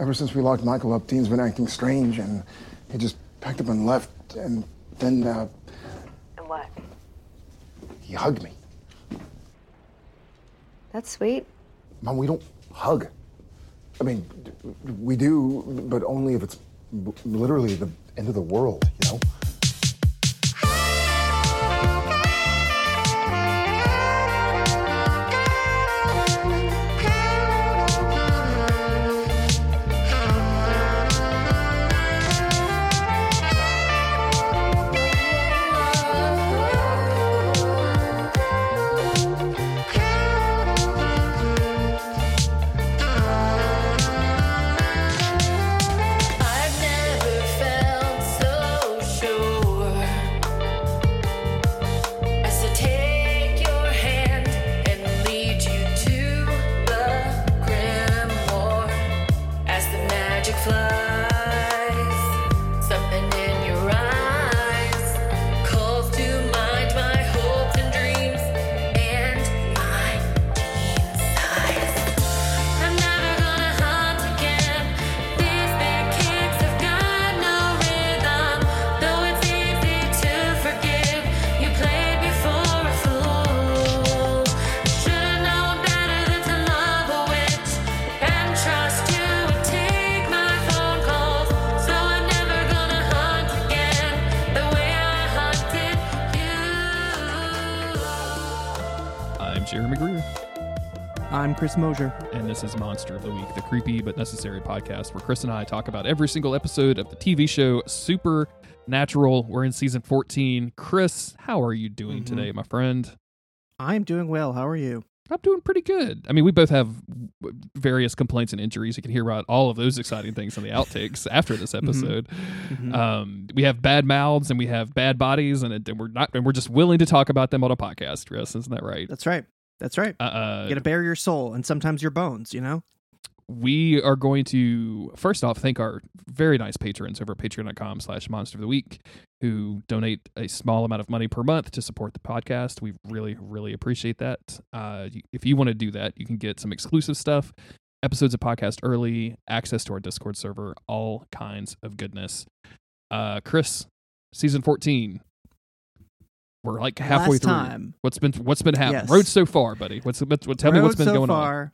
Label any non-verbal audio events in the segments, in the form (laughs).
ever since we locked Michael up, Dean's been acting strange, and he just packed up and left. And then uh, And what? he hugged me. That's sweet. Mom, we don't hug. I mean, we do, but only if it's literally the end of the world, you know? Chris Mosier. and this is Monster of the Week, the creepy but necessary podcast where Chris and I talk about every single episode of the TV show Supernatural. We're in season 14. Chris, how are you doing Mhm. today, my friend? I'm doing well. How are you? I'm doing pretty good. I mean, we both have various complaints and injuries. You can hear about all of those exciting things in the outtakes (laughs) after this episode. Mhm. Um, we have bad mouths and we have bad bodies, and, it, and we're not, and we're just willing to talk about them on a podcast. Chris, isn't that right? That's right. That's right. Uh, You gotta bare your soul and sometimes your bones, you know? we are going to first off thank our very nice patrons over at patreon.com slash monster of the week who donate a small amount of money per month to support the podcast we really really appreciate that uh, if you want to do that you can get some exclusive stuff episodes of podcast early access to our discord server all kinds of goodness uh, chris season 14 we're like halfway Last through time. what's been what's been happening Yes. road so far buddy what's, what's what, tell me what's been so going on far,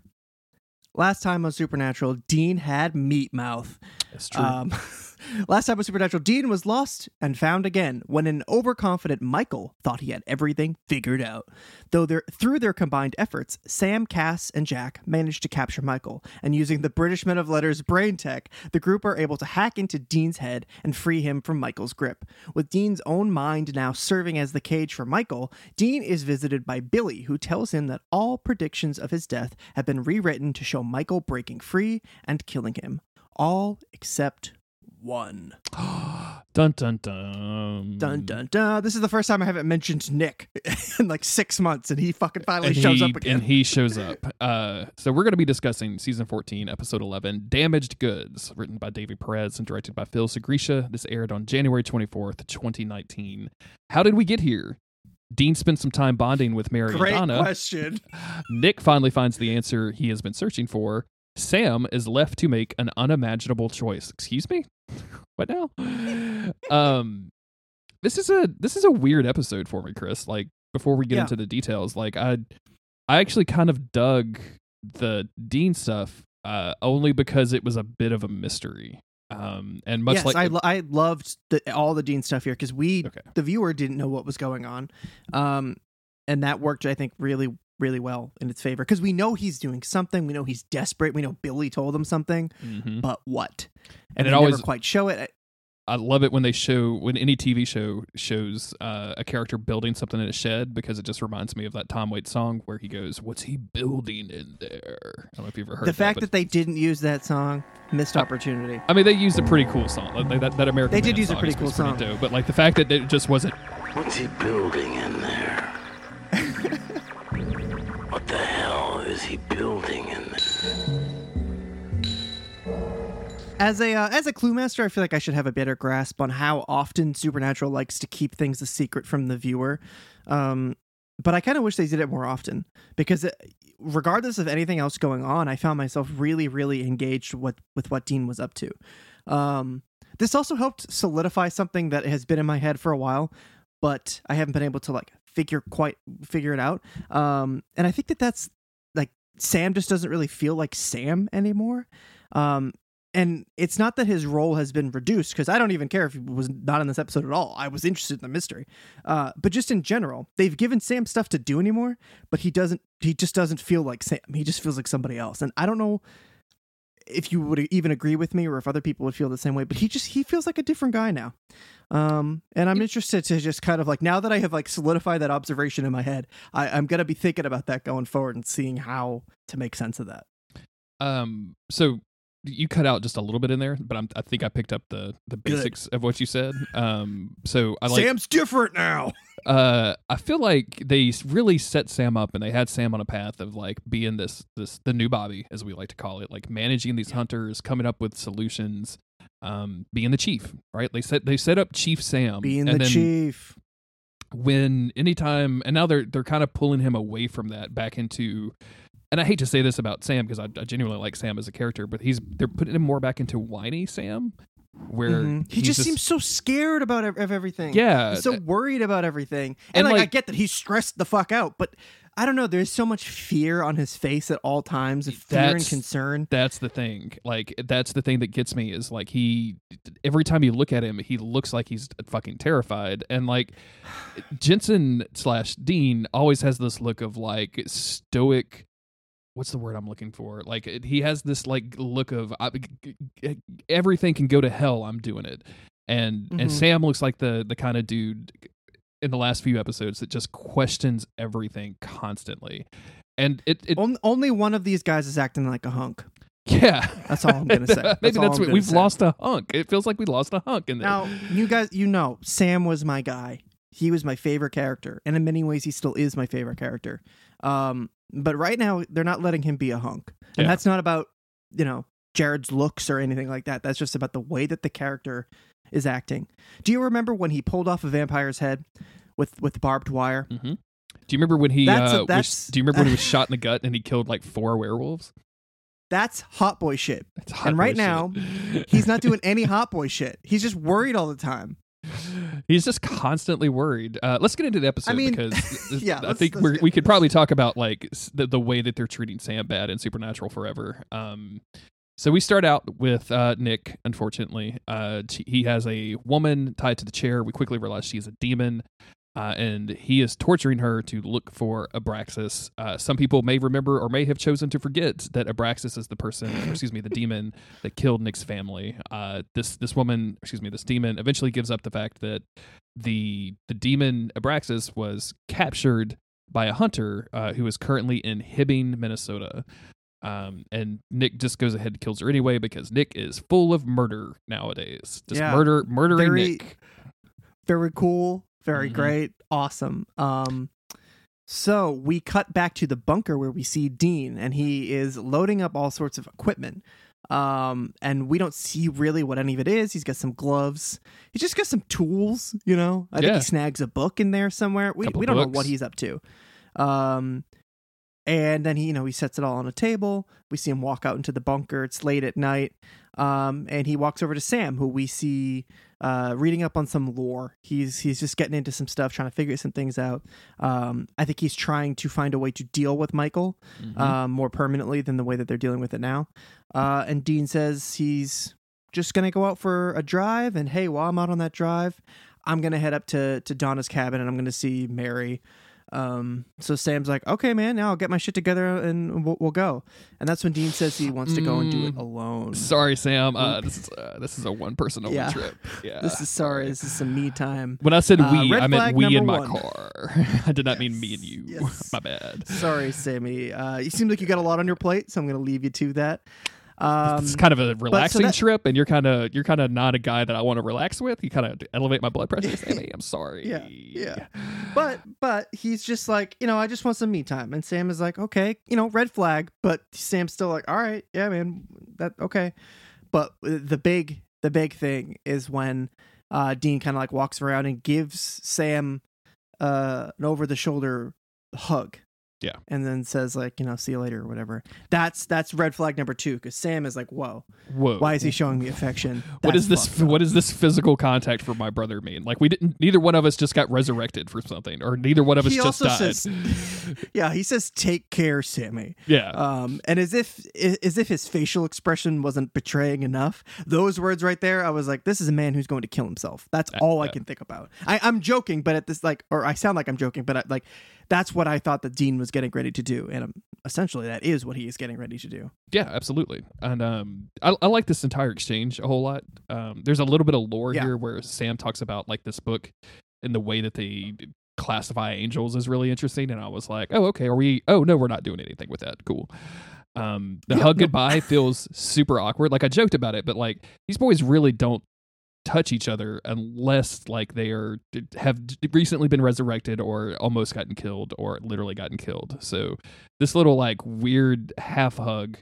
Last time on Supernatural, Dean had meat mouth. It's true Um, (laughs) last time on Supernatural, Dean was lost and found again when an overconfident Michael thought he had everything figured out. Though their, through their combined efforts, Sam, Cass, and Jack managed to capture Michael, and using the British Men of Letters brain tech, the group are able to hack into Dean's head and free him from Michael's grip. With Dean's own mind now serving as the cage for Michael, Dean is visited by Billy, who tells him that all predictions of his death have been rewritten to show Michael breaking free and killing him. All except one. (gasps) Dun dun dun. Dun dun dun. This is the first time I haven't mentioned Nick (laughs) in like six months, and he fucking finally And shows he, up again. And he shows (laughs) up. Uh, so we're going to be discussing season 14, episode 11, Damaged Goods, written by Davy Perez and directed by Phil Sgriccia. This aired on January 24th, 2019. How did we get here? Dean spent some time bonding with Mary Great and Donna. question. (laughs) Nick finally finds the answer he has been searching for. Sam is left to make an unimaginable choice. Excuse me? (laughs) What now? um this is a this is a weird episode for me, Chris. Like before we get Yeah. into the details, like I I actually kind of dug the Dean stuff uh only because it was a bit of a mystery. Um and much yes, like I, lo- I loved the, all the Dean stuff here because we, Okay. the viewer, didn't know what was going on, um, and that worked, I think, really, really well in its favor because we know he's doing something. We know he's desperate. We know Billy told him something, Mhm. but what? And they it always- never quite show it. I love it when they show when any TV show shows uh, a character building something in a shed because it just reminds me of that Tom Waits song where he goes, "What's he building in there?" I don't know if you've ever heard the fact that. that they didn't use that song, missed opportunity. I mean, they used a pretty cool song. Like, that, that American They did Man use a pretty cool pretty song. dope, but like the fact that it just wasn't. What's he building in there? What the hell is he building in there? As a uh, as a clue master, I feel like I should have a better grasp on how often Supernatural likes to keep things a secret from the viewer. Um, but I kind of wish they did it more often because it, regardless of anything else going on, I found myself really, really engaged with with what Dean was up to. Um, this also helped solidify something that has been in my head for a while, but I haven't been able to like figure quite figure it out. Um, and I think that that's like Sam just doesn't really feel like Sam anymore. Um, and it's not that his role has been reduced because I don't even care if he was not in this episode at all. I was interested in the mystery, uh, but just in general, they've given Sam stuff to do anymore, but he doesn't. He just doesn't feel like Sam. He just feels like somebody else, and I don't know if you would even agree with me or if other people would feel the same way. But he just he feels like a different guy now, um, and I'm interested to just kind of like now that I have like solidified that observation in my head, I, I'm gonna be thinking about that going forward and seeing how to make sense of that. Um, so you cut out just a little bit in there, but I'm, I think I picked up the the Good. basics of what you said. Um, so I like Sam's different now. (laughs) uh I feel like they really set Sam up and they had Sam on a path of like being this this the new Bobby as we like to call it, like managing these hunters, coming up with solutions, um being the chief, right? They set they set up Chief Sam Being and the then chief. when anytime and now they're they're kind of pulling him away from that back into and I hate to say this about Sam because I, I genuinely like Sam as a character, but he's they're putting him more back into whiny Sam, where Mhm. He he's just, seems so scared about of everything. yeah, He's so worried about everything. And, And, like, I get that he's stressed the fuck out, but I don't know. There's so much fear on his face at all times of fear and concern. That's the thing. Like that's the thing that gets me is like he every time you look at him, he looks like he's fucking terrified. And like Jensen slash Dean always has this look of like stoic. What's the word I'm looking for? Like he has this like look of I, everything can go to hell. I'm doing it. And and Mhm. Sam looks like the the kind of dude in the last few episodes that just questions everything constantly. And it, it On- only one of these guys is acting like a hunk. yeah, That's all I'm gonna say. (laughs) That's Maybe that's what we've say. lost a hunk. It feels like we lost a hunk in there. Now, you guys, you know, Sam was my guy. He was my favorite character, and in many ways, he still is my favorite character. Um, but right now, they're not letting him be a hunk, and Yeah. that's not about you know Jared's looks or anything like that. That's just about the way that the character is acting. Do you remember when he pulled off a vampire's head with with barbed wire? hmm Do you remember when he? That's a- uh, was- do you remember when he was (laughs) shot in the gut and he killed like four werewolves? That's hot boy shit. That's hot And right boy now. He's not doing any (laughs) hot boy shit. He's just worried all the time. He's just constantly worried. Uh, let's get into the episode mean, because (laughs) yeah, I think we're, we could probably talk about like the, the way that they're treating Sam bad in Supernatural Forever. Um, so we start out with uh, Nick. Unfortunately, uh, he has a woman tied to the chair. We quickly realize she is a demon. Uh, and he is torturing her to look for Abraxas. Uh, some people may remember or may have chosen to forget that Abraxas is the person, or excuse me, the demon that killed Nick's family. Uh, this this woman, excuse me, this demon eventually gives up the fact that the the demon Abraxas was captured by a hunter uh, who is currently in Hibbing, Minnesota. Um, and Nick just goes ahead and kills her anyway because Nick is full of murder nowadays. Just Yeah. murder, murdering Very- Nick. Very cool. Very Mhm. great. Awesome. Um, so we cut back to the bunker where we see Dean, and he is loading up all sorts of equipment. Um, and we don't see really what any of it is. He's got some gloves. He's just got some tools. You know, I think he snags a book in there somewhere. We Couple we don't know what he's up to. Um, and then he, you know, he sets it all on a table. We see him walk out into the bunker. It's late at night. Um, and he walks over to Sam, who we see uh, reading up on some lore. He's he's just getting into some stuff, trying to figure some things out. Um, I think he's trying to find a way to deal with Michael Mhm. um, more permanently than the way that they're dealing with it now. Uh, and Dean says he's just gonna go out for a drive, and hey, while I'm out on that drive, I'm gonna head up to to Donna's cabin, and I'm gonna see Mary. Um, so Sam's like, okay, man, now I'll get my shit together and we'll, we'll go. And that's when Dean says he wants to go and do it Mm. alone. Sorry, Sam. Uh, this is uh, this is a one person only Yeah. trip. (laughs) Yeah. This is sorry. This is some me time. When I said Uh, we, I meant we in my one. car. (laughs) I did not mean me and you. (laughs) yes. My bad. Sorry, Sammy. Uh, you seem like you got a lot on your plate, so I'm going to leave you to that. Um, it's kind of a relaxing that- trip, and you're kind of you're kind of not a guy that I want to relax with. You kind of elevate my blood pressure, Sammy. I'm (laughs) sorry. Yeah, yeah. but but he's just like you know I just want some me time, and Sam is like okay, you know red flag, but Sam's still like all right, yeah, man, that okay. But the big the big thing is when uh, Dean kind of like walks around and gives Sam uh, an over the shoulder hug. Yeah. And then says like, you know, see you later or whatever. That's that's red flag number two because Sam is like, whoa, Whoa. why is he showing me affection? (laughs) What is this? What does this physical contact for my brother mean? Like we didn't. Neither one of us just got resurrected for something, or neither one of us he just died. says, yeah, he says, take care, Sammy. yeah. Um, and as if as if his facial expression wasn't betraying enough, those words right there, I was like, "This is a man who's going to kill himself." That's all I uh, can think about. I, I'm joking, but at this like, or I sound like I'm joking, but I, like, that's what I thought that Dean was getting ready to do, and um, essentially that is what he is getting ready to do. Yeah, absolutely. And um, I, I like this entire exchange a whole lot. Um, there's a little bit of lore Yeah. here where Sam talks about like this book and the way that they classify angels is really interesting. And I was like, oh, okay. Are we? Oh, no, we're not doing anything with that. Cool. Um, the Yeah, hug no. goodbye (laughs) feels super awkward. Like I joked about it, but like these boys really don't touch each other unless like they are have recently been resurrected or almost gotten killed or literally gotten killed. So this little like weird half hug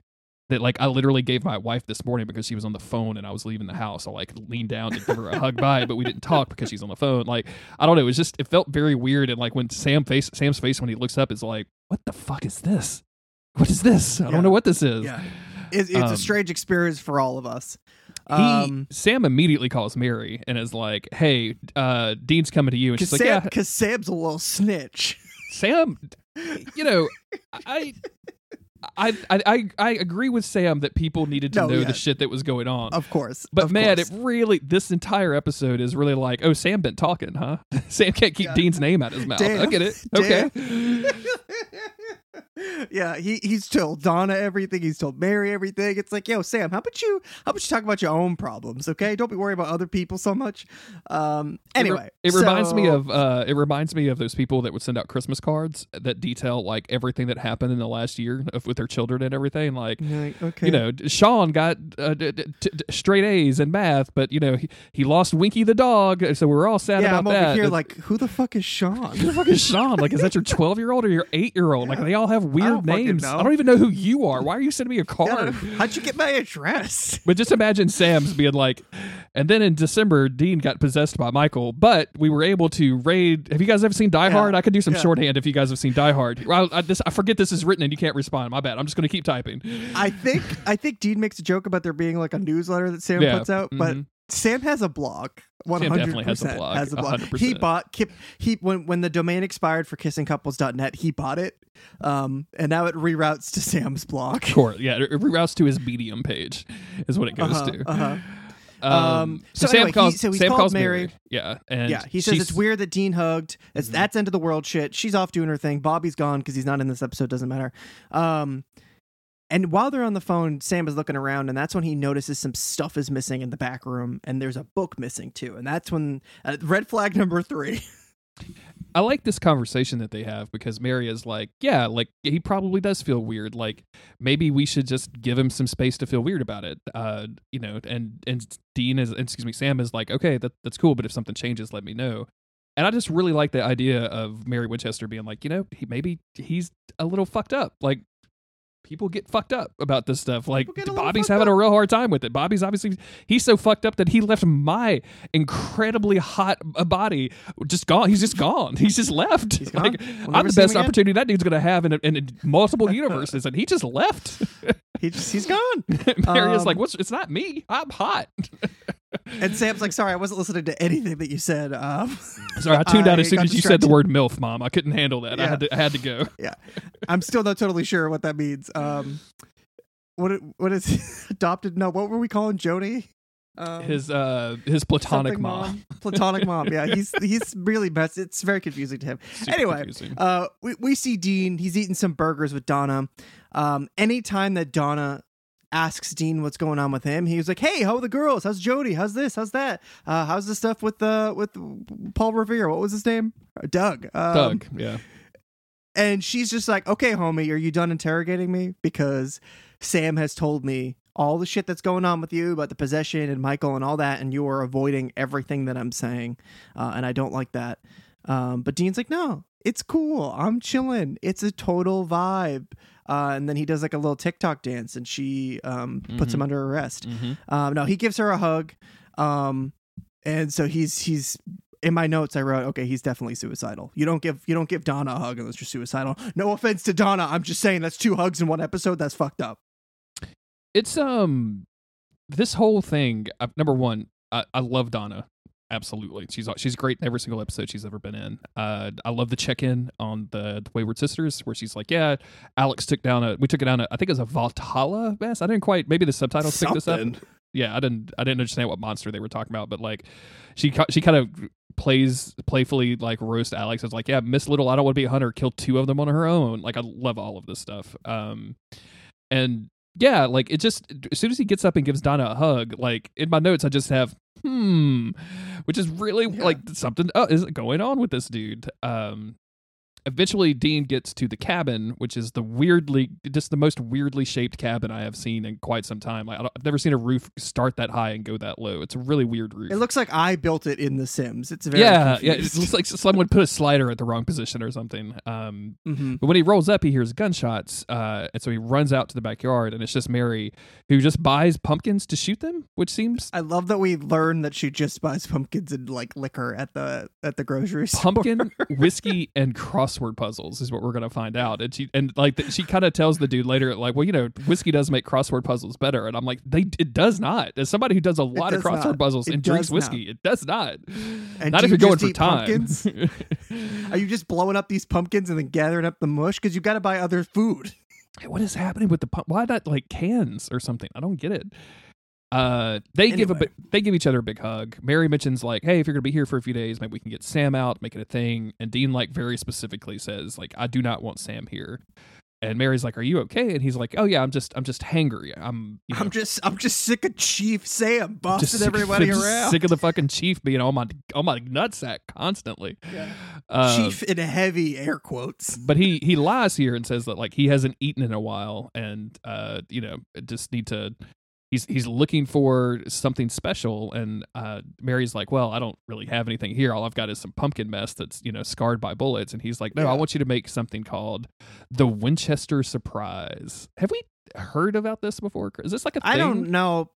that like I literally gave my wife this morning because she was on the phone and I was leaving the house. I like leaned down to give her a hug bye, but we didn't talk because she's on the phone. Like I don't know, it was just it felt very weird and like when Sam face Sam's face when he looks up is like, what the fuck is this? What is this? I Yeah. don't know what this is. Yeah, it's, it's Um, a strange experience for all of us. He Um, Sam immediately calls Mary and is like, "Hey, uh, Dean's coming to you," and she's because like, Sam, "Yeah, 'cause Sam's a little snitch. Sam, you know, (laughs) I, I, I, I, agree with Sam that people needed to No, know yeah. the shit that was going on. Of course, but of man, course. it really this entire episode is really like, oh, Sam been talking, huh? (laughs) Sam can't keep Yeah. Dean's name out of his mouth. I get it. Damn. Okay. (laughs) (laughs) yeah, he he's told Donna everything. He's told Mary everything. It's like, yo, Sam, how about you? How about you talk about your own problems? Okay, don't be worried about other people so much. Um. It re- Anyway, it, reminds me of uh, it reminds me of those people that would send out Christmas cards that detail like everything that happened in the last year of, with their children and everything. Like, Like, okay, you know, Sean got uh, d- d- t- d- straight A's in math, but you know he, he lost Winky the dog, so we're all sad yeah, about I'm over that. here like, who the fuck is Sean? who the fuck is Sean? Like, is that your twelve year old or your eight year old? Like, they all have weird don't names. I don't even know who you are. Why are you sending me a Yeah, card? (laughs) How'd you get my address? (laughs) But just imagine Sam's being like, and then in December, Dean got possessed by Michael, but we were able to raid. Have you guys ever seen Die Hard? I could do some yeah. shorthand if you guys have seen Die Hard. Well, I, this, I forget this is written and you can't respond. My bad. I'm just going to keep typing. I think I think Dean makes a joke about there being like a newsletter that Sam Yeah, puts out, but mhm. Sam has a blog. One hundred percent has a blog. He bought keep he when when the domain expired for kissingcouples.net, he bought it. Um and now it reroutes to Sam's blog. Sure, Yeah, it reroutes to his Medium page, is what it goes Uh-huh, to. uh-huh. Um, Um, so, so Sam anyway, he- calls. so he's Sam calls Mary. Yeah, and yeah, he says it's weird that Dean hugged. It's Mhm. that's end of the world shit. She's off doing her thing. Bobby's gone because he's not in this episode. Doesn't matter. Um, and while they're on the phone, Sam is looking around, and that's when he notices some stuff is missing in the back room, and there's a book missing too. And that's when uh, red flag number three. (laughs) I like this conversation that they have because Mary is like, yeah, like he probably does feel weird. Like maybe we should just give him some space to feel weird about it. Uh, you know, and and Dean is, excuse me, Sam is like, okay, that that's cool, but if something changes, let me know. And I just really like the idea of Mary Winchester being like, you know, he maybe he's a little fucked up. Like people get fucked up about this stuff. Like People get a little Bobby's having up. a real hard time with it. Bobby's obviously he's so fucked up that he left my incredibly hot body just gone. He's just gone. He's just left. He's gone. Like, We'll I'm the best opportunity that dude's gonna have in, in, in multiple (laughs) universes, and he just left. He just he's gone. (laughs) Mary is like, Um, "What's? It's not me. I'm hot." (laughs) And Sam's like, sorry, I wasn't listening to anything that you said. Um, (laughs) Sorry, I tuned out I as soon as you said the word "milf," mom. I couldn't handle that. I had to. I had to go. (laughs) yeah, I'm still not totally sure what that means. Um, what what is (laughs) adopted? No, what were we calling Joni? Um, His uh his platonic something mom. platonic mom. Yeah, he's he's really messed. It's very confusing to him. Super anyway, confusing. uh, we we see Dean. He's eating some burgers with Donna. Um, anytime that Donna asks Dean what's going on with him, he was like, "Hey, how are the girls? How's Jody? How's this? How's that? Uh, how's the stuff with uh with Paul Revere? What was his name? Doug. Um, Doug. Yeah. and she's just like, okay, homie, are you done interrogating me? Because Sam has told me all the shit that's going on with you about the possession and Michael and all that, and you are avoiding everything that I'm saying. Uh, and I don't like that. Um, but Dean's like, no, it's cool. I'm chilling. It's a total vibe. Uh, and then he does like a little TikTok dance and she um, puts him under arrest. Mm-hmm. Um, no, he gives her a hug. Um, and so he's he's in my notes I wrote, okay, he's definitely suicidal. You don't give you don't give Donna a hug unless you're suicidal. No offense to Donna, I'm just saying that's two hugs in one episode. That's fucked up. It's um this whole thing. Uh, number one, I, I love Donna. Absolutely, she's she's great in every single episode she's ever been in. Uh, I love the check in on the, the Wayward Sisters where she's like, "Yeah, Alex took down a we took it down a I think it was a Valhalla mess. I didn't quite maybe the subtitles picked this up. Yeah, I didn't I didn't understand what monster they were talking about, but like she she kind of plays playfully like roast Alex. It's like, yeah, Miss Little, I don't want to be a hunter. Killed two of them on her own. Like I love all of this stuff. Um, and yeah, like it just as soon as he gets up and gives Donna a hug, like in my notes I just have hmm, which is really Yeah. like something uh, is going on with this dude. Um, eventually Dean gets to the cabin, which is the weirdly just the most weirdly shaped cabin I have seen in quite some time. Like I've never seen a roof start that high and go that low. It's a really weird roof. It looks like I built it in The Sims. It's very yeah, yeah. It looks like someone put a slider at the wrong position or something. Um, Mhm. but when he rolls up, he hears gunshots, uh, and so he runs out to the backyard, and it's just Mary who just buys pumpkins to shoot them, which seems I love that we learn that she just buys pumpkins and like liquor at the at the grocery (laughs) store. pumpkin whiskey and crossword puzzles is what we're gonna find out and she and like the, she kind of tells the dude later like well you know whiskey does make crossword puzzles better and i'm like they it does not as somebody who does a lot of crossword not. puzzles It and drinks does whiskey it does not And not if you you're going for time pumpkins? (laughs) Are you just blowing up these pumpkins and then gathering up the mush? Because you got to buy other food. Hey, what is happening with the pump why not like cans or something i don't get it uh they give a they give each other a big hug. Mary mentions like hey if you're gonna be here for a few days maybe we can get sam out make it a thing. And dean like very specifically says like i do not want sam here. And mary's like are you okay? And he's like oh yeah i'm just i'm just hangry. I'm you know, I'm just I'm just sick of Chief Sam bossing of- (laughs) everybody just around. sick of the fucking chief being on my on my nutsack constantly. Uh, Chief in heavy air quotes. but he he (laughs) lies here and says that like he hasn't eaten in a while and uh you know just need to he's he's looking for something special and uh mary's like well i don't really have anything here all i've got is some pumpkin mess that's you know scarred by bullets and he's like no i want you to make something called the winchester surprise have we heard about this before is this like a thing I don't know.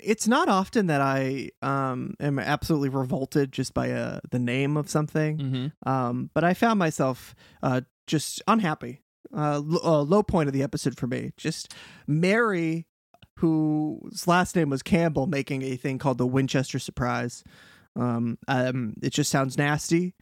It's not often that I um am absolutely revolted just by uh, the name of something. mm-hmm. Um, but I found myself uh, just unhappy. Uh, l- uh, low point of the episode for me. Just Mary, whose last name was Campbell, making a thing called the Winchester Surprise. Um, um, it just sounds nasty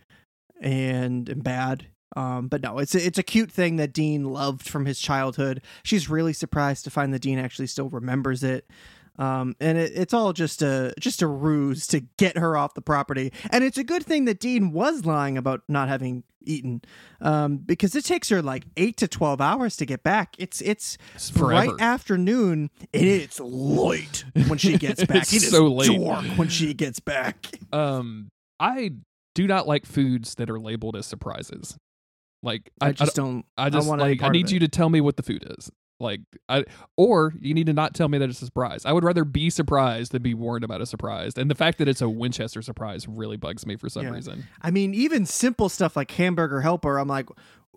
and, and bad. Um, but no, it's a, it's a cute thing that Dean loved from his childhood. She's really surprised to find that Dean actually still remembers it. Um, and it, it's all just a just a ruse to get her off the property. And it's a good thing that Dean was lying about not having eaten, um, because it takes her like eight to twelve hours to get back. It's it's It's bright afternoon. And it's late when she gets (laughs) back. It's it is so late. dark when she gets back. um i do not like foods that are labeled as surprises like I, just don't. I just want any like I need you to tell me what the food is. Like I or you need to not tell me that it's a surprise. I would rather be surprised than be warned about a surprise. And the fact that it's a Winchester surprise really bugs me for some Yeah. reason. I mean, even simple stuff like hamburger helper, I'm like,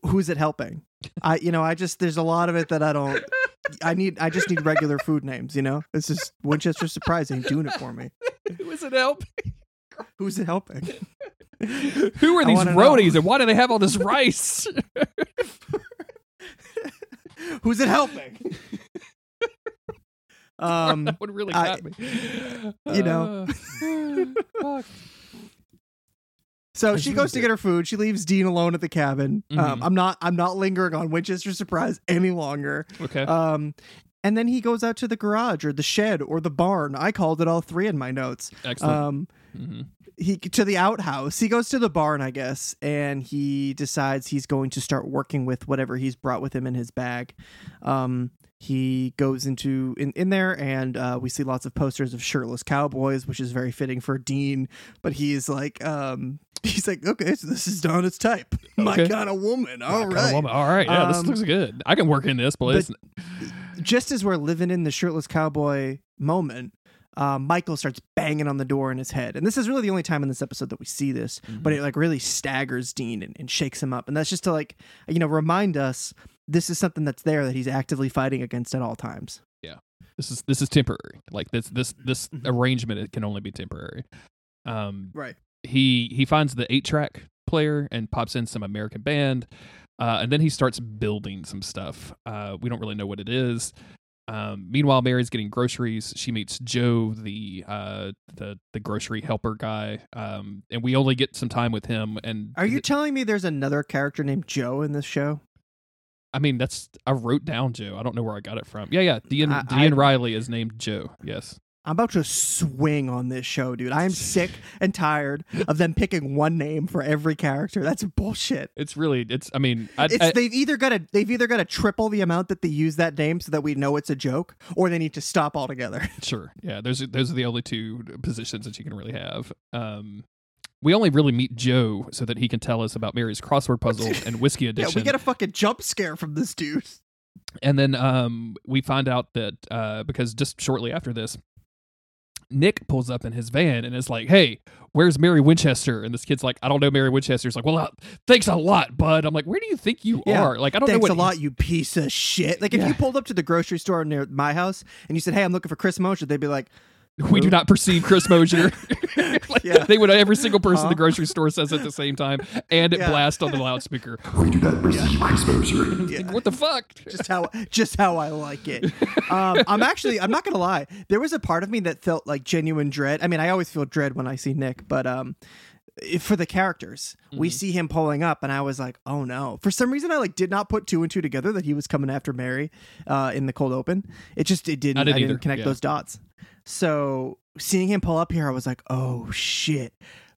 who's it helping? I, you know, I just there's a lot of it that I don't. (laughs) I need. I just need regular food names. You know, this is Winchester Surprise ain't doing it for me. (laughs) Who is it helping? Who's it helping? Who are these roadies know. and why do they have all this rice? (laughs) Who's it helping? (laughs) Um, that would really I- me. you know. Uh, (laughs) so I she goes to do get her food. She leaves Dean alone at the cabin. Um, Mhm. I'm not. I'm not lingering on Winchester Surprise any longer. Okay. Um, and then he goes out to the garage or the shed or the barn. I called it all three in my notes. Excellent. Um, Mhm. He to the outhouse. He goes to the barn, I guess, and he decides he's going to start working with whatever he's brought with him in his bag. Um, he goes into in, in there, and uh, we see lots of posters of shirtless cowboys, which is very fitting for Dean. But he's like, um, (laughs) he's like, okay, so this is Donna's type, (laughs) my Okay. kind of woman. All Kinda woman. All right. Yeah, this Um, looks good. I can work in this place. just as we're living in the shirtless cowboy moment, uh, Michael starts banging on the door in his head, and this is really the only time in this episode that we see this. But it like really staggers Dean and, and shakes him up, and that's just to like you know remind us this is something that's there that he's actively fighting against at all times. Yeah. This is this is temporary. Like this this this Mhm. arrangement it can only be temporary. Um Right. he he finds the eight track player and pops in some American band, uh, and then he starts building some stuff. Uh, we don't really know what it is. Um, meanwhile, Mary's getting groceries. She meets Joe, the uh, the the grocery helper guy, um, and we only get some time with him. And Are you telling me there's another character named Joe in this show? I mean, that's I wrote down Joe. I don't know where I got it from. Yeah, yeah. Dean I- Dean I- Riley is named Joe. Yes. I'm about to swing on this show, dude. I am sick (laughs) and tired of them picking one name for every character. That's bullshit. It's really it's. I mean, I, It's I- they've either got to they've either got to triple the amount that they use that name so that we know it's a joke, or they need to stop altogether. (laughs) Sure. Yeah, those are those are the only two positions that you can really have. Um, we only really meet Joe so that he can tell us about Mary's crossword puzzle and whiskey (laughs) yeah, addiction. we get a fucking jump scare from this dude. and then um, we find out that uh, because just shortly after this, Nick pulls up in his van and is like, "Hey, where's Mary Winchester?" And this kid's like, "I don't know Mary Winchester." He's like, "Well, uh, thanks a lot, bud." I'm like, "Where do you think you Yeah. are?" Like, I don't know. Thanks know a lot, you piece of shit. Like if Yeah. you pulled up to the grocery store near my house and you said, "Hey, I'm looking for Chris Mosier," they'd be like, we do not perceive Chris Mosier. (laughs) Like, Yeah. They would every single person in the grocery store says at the same time, and it Yeah. blasts on the loudspeaker. (laughs) We do not perceive Chris Mosier. Like, what the fuck? just how just how I like it. Um, I'm actually I'm not gonna lie. There was a part of me that felt like genuine dread. I mean, I always feel dread when I see Nick, but um, if- for the characters, we Mm-hmm. see him pulling up, and I was like, oh no. For some reason, I like did not put two and two together that he was coming after Mary uh, in the cold open. It just it didn't. I didn't either, connect yeah. those dots. So seeing him pull up here, I was like, oh shit.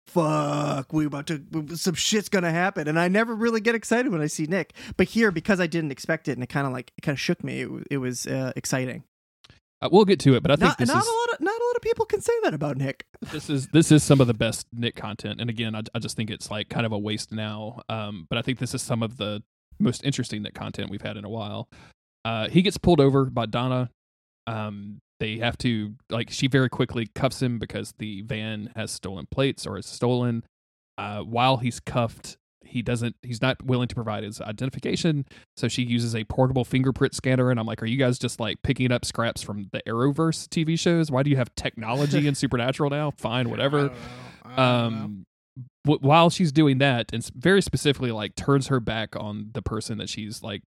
Fuck, we about to some shit's gonna happen, and I never really get excited when I see Nick. But here, because I didn't expect it, and it kind of like it kind of shook me. It, it was uh, exciting. Uh, we'll get to it, but I think Not, this not is a lot of not a lot of people can say that about Nick. this is this is some of the best Nick content. And again, I, I just think it's like kind of a waste now. Um, but I think this is some of the most interesting Nick content we've had in a while. Uh, he gets pulled over by Donna. Um, they have to like she very quickly cuffs him because the van has stolen plates or is stolen. Uh, while he's cuffed, he doesn't. He's not willing to provide his identification, so she uses a portable fingerprint scanner. And I'm like, are you guys just like picking up scraps from the Arrowverse TV shows? Why do you have technology in Supernatural now? Fine, whatever um w- while she's doing that and very specifically like turns her back on the person that she's like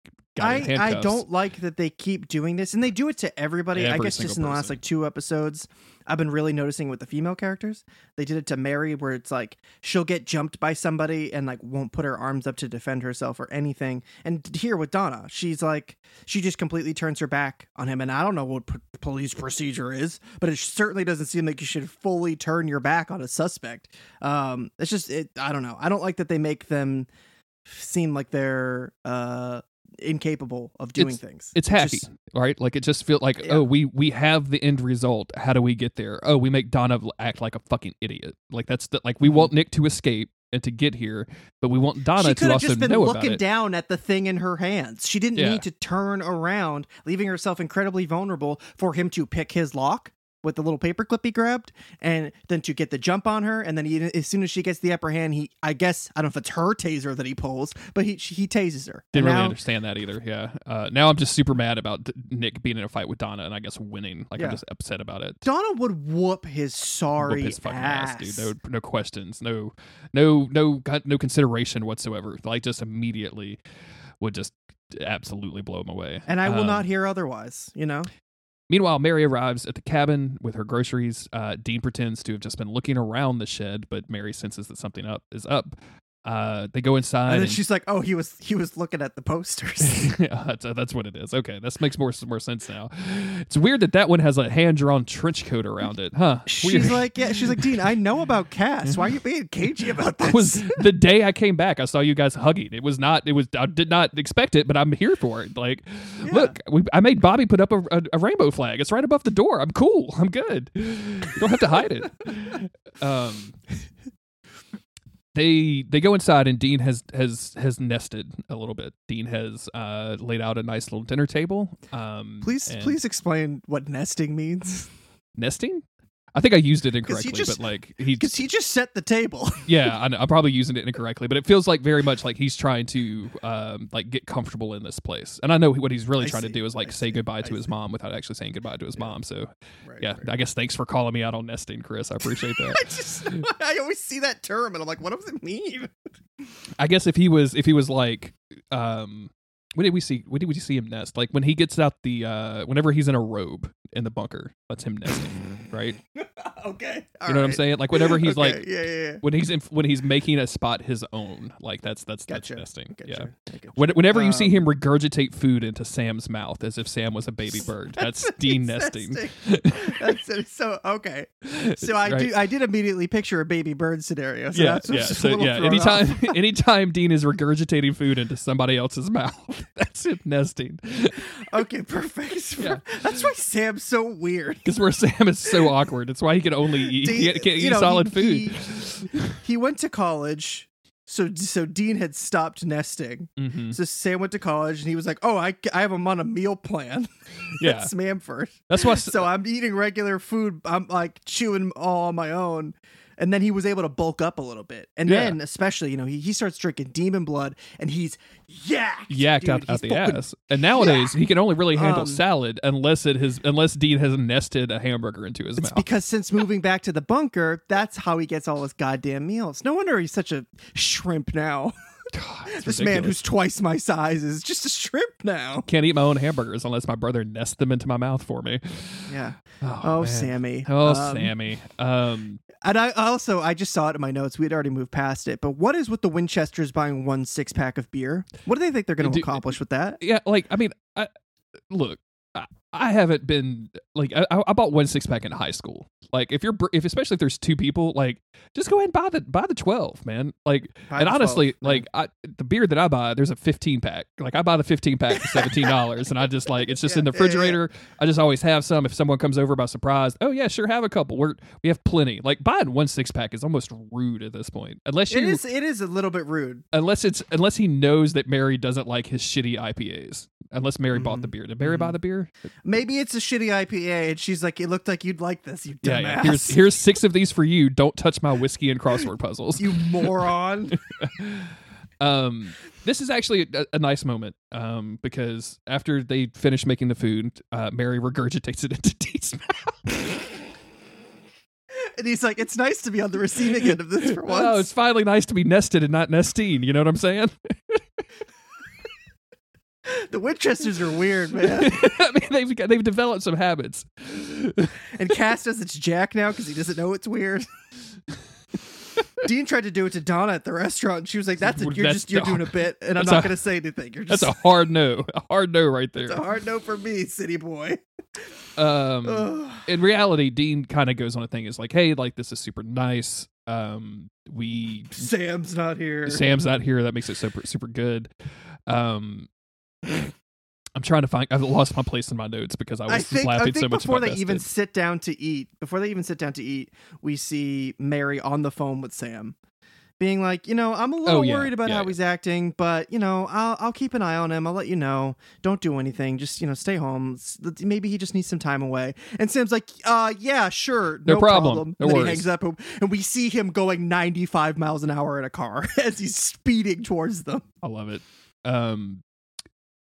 I, I don't like that they keep doing this, and they do it to everybody. I guess just in the last like two episodes, I've been really noticing with the female characters. They did it to Mary, where it's like she'll get jumped by somebody and like won't put her arms up to defend herself or anything. And here with Donna, she's like she just completely turns her back on him. And I don't know what p- police procedure is, but it certainly doesn't seem like you should fully turn your back on a suspect. Um, it's just it. I don't know. I don't like that they make them seem like they're uh incapable of doing It's- things. it's happy just- right like it just felt like Yeah. oh we we have the end result how do we get there oh we make donna act like a fucking idiot like that's the like we want nick to escape and to get here but we want donna Mm-hmm. she to also just been know about looking it down at the thing in her hands. She didn't Yeah. need to turn around, leaving herself incredibly vulnerable for him to pick his lock with the little paperclip he grabbed, and then to get the jump on her. And then he, as soon as she gets the upper hand, he, I guess, I don't know if it's her taser that he pulls, but he he tases her. didn't And really now- understand that either yeah uh now i'm just super mad about nick being in a fight with donna and i guess winning like Yeah. i'm just upset about it Donna would whoop his sorry whoop his fucking ass. ass. dude. No, no questions, no, no, no, no consideration whatsoever. Like just immediately would just absolutely blow him away. and I will Um, not hear otherwise. You know. Meanwhile, Mary arrives at the cabin with her groceries. Uh, Dean pretends to have just been looking around the shed, but Mary senses that something up is up. Uh, they go inside. And then and- she's like, "Oh, he was he was looking at the posters." (laughs) yeah, that's, uh, that's what it is. Okay, this makes more more sense now. It's weird that that one has a hand drawn trench coat around it, huh? she's Weird. like, "Yeah." She's like, "Dean, I know about Cass. Why are you being cagey (laughs) about this?" It was the day I came back. I saw you guys hugging. It was not. It was. I did not expect it, but I'm here for it. Like, look, we, I made Bobby put up a, a, a rainbow flag. It's right above the door. I'm cool. I'm good. You don't have to hide it. (laughs) Um, they they go inside, and Dean has has has nested a little bit. Dean has uh laid out a nice little dinner table. Um, Please, and please explain what nesting means. nesting. I think I used it incorrectly, just- but like he, Because he just set the table. (laughs) yeah, I know, I'm probably using it incorrectly, but it feels like very much like he's trying to um like get comfortable in this place. And I know what he's really I trying to do is like I say see, goodbye I to his mom without actually saying goodbye to his mom. So Right, yeah, right. I guess thanks for calling me out on nesting, Chris. I appreciate that. (laughs) I just (laughs) I always see that term and I'm like, what does it mean? I guess if he was if he was like um when did we see when did we see him nest? Like when he gets out the uh whenever he's in a robe in the bunker, that's him nesting, right? (laughs) (laughs) okay. you know what I'm saying? Like whenever he's Okay, like yeah, yeah, yeah. when he's in, when he's making a spot his own, like that's that's Gotcha. that's nesting. Gotcha. Yeah. When, whenever you see Um, him regurgitate food into Sam's mouth as if Sam was a baby (laughs) bird, that's, Dean nesting. (laughs) That's so okay. So I Right. do. I did immediately picture a baby bird scenario. So yeah, that's yeah. just So yeah, anytime off. anytime Dean is regurgitating food into somebody else's mouth, that's him nesting. Okay, perfect. Yeah. That's why Sam's so weird. Because where Sam is so awkward, it's why he can only (laughs) eat, Dean- can't, can't eat know, solid he- food. He, he went to college. So so Dean had stopped nesting. hmm So Sam went to college and he was like, "Oh, I, I have him on a meal plan." (laughs) Yeah, at Smamford. that's why. (laughs) So I'm eating regular food. I'm like chewing all on my own. And then he was able to bulk up a little bit. And Yeah. then, especially, you know, he, he starts drinking demon blood and he's yacked. yacked dude. out, out He's the ass. And nowadays, he can only really handle Um, salad unless it has unless Dean has nested a hamburger into his It's mouth. because since moving back to the bunker, that's how he gets all his goddamn meals. No wonder he's such a shrimp now. (laughs) God, this man who's twice my size is just a shrimp now. can't eat my own hamburgers unless my brother nests them into my mouth for me. Yeah. Oh, Oh. Sammy. Oh, Um, Sammy. Um, And I also I just saw it in my notes. We had already moved past it. But what is with the Winchesters buying one six pack of beer? What do they think they're going to accomplish with that? yeah, like I mean, I look. I, haven't been like I, I bought one six pack in high school. Like if you're if especially if there's two people, like just go ahead and buy the buy the twelve, man. Like Buy and honestly, 12, like I, the beer that I buy, there's a 15 pack. Like I buy the 15 pack for 17 dollars, and I just like it's (laughs) just in the Yeah, yeah, yeah. refrigerator. I just always have some. If someone comes over by surprise, oh yeah, sure, have a couple. We're we have plenty. Like buying one six pack is almost rude at this point, unless you It is it is a little bit rude. unless it's unless he knows that Mary doesn't like his shitty IPAs. Unless Mary bought Mm-hmm. the beer. Did Mary buy the beer? Maybe it's a shitty IPA, and she's like, "It looked like you'd like this, you dumbass, Yeah, yeah. Here's here's six of these for you. Don't touch my whiskey and crossword puzzles. you moron." (laughs) Um, this is actually a, a nice moment. Um, because after they finish making the food, uh, Mary regurgitates it into Dean's mouth. and he's like, "It's nice to be on the receiving end of this for (laughs) once." Oh, it's finally nice to be nested and not nesting. You know what I'm saying? (laughs) (laughs) the Winchesters are weird, man. (laughs) I mean, they've got, they've developed some habits. (laughs) and Cass says it's Jack now because he doesn't know it's weird. Dean tried to do it to Donna at the restaurant, and she was like, "That's a, you're That's just you're doing a bit, and I'm not going to say anything. You're That's a hard no, a hard no right there. it's a hard no for me, city boy." Um, (sighs) Ugh. in reality, Dean kind of goes on a thing. Is like, hey, like this is super nice. Um, we Sam's not here. Sam's not here. That makes it super super good. Um, I'm trying to find. I've lost my place in my notes because I was I think, laughing I think so much before they even Nested. sit down to eat, before they even sit down to eat, we see Mary on the phone with Sam, being like, you know, I'm a little Oh, yeah, worried about yeah, how yeah. he's acting, but you know, I'll I'll keep an eye on him. I'll let you know. Don't do anything. Just you know, stay home. Maybe he just needs some time away. And Sam's like, uh, yeah, sure, No no, problem. No And then he hangs up, and we see him going 95 miles an hour in a car (laughs) as he's speeding towards them. I love it. Um,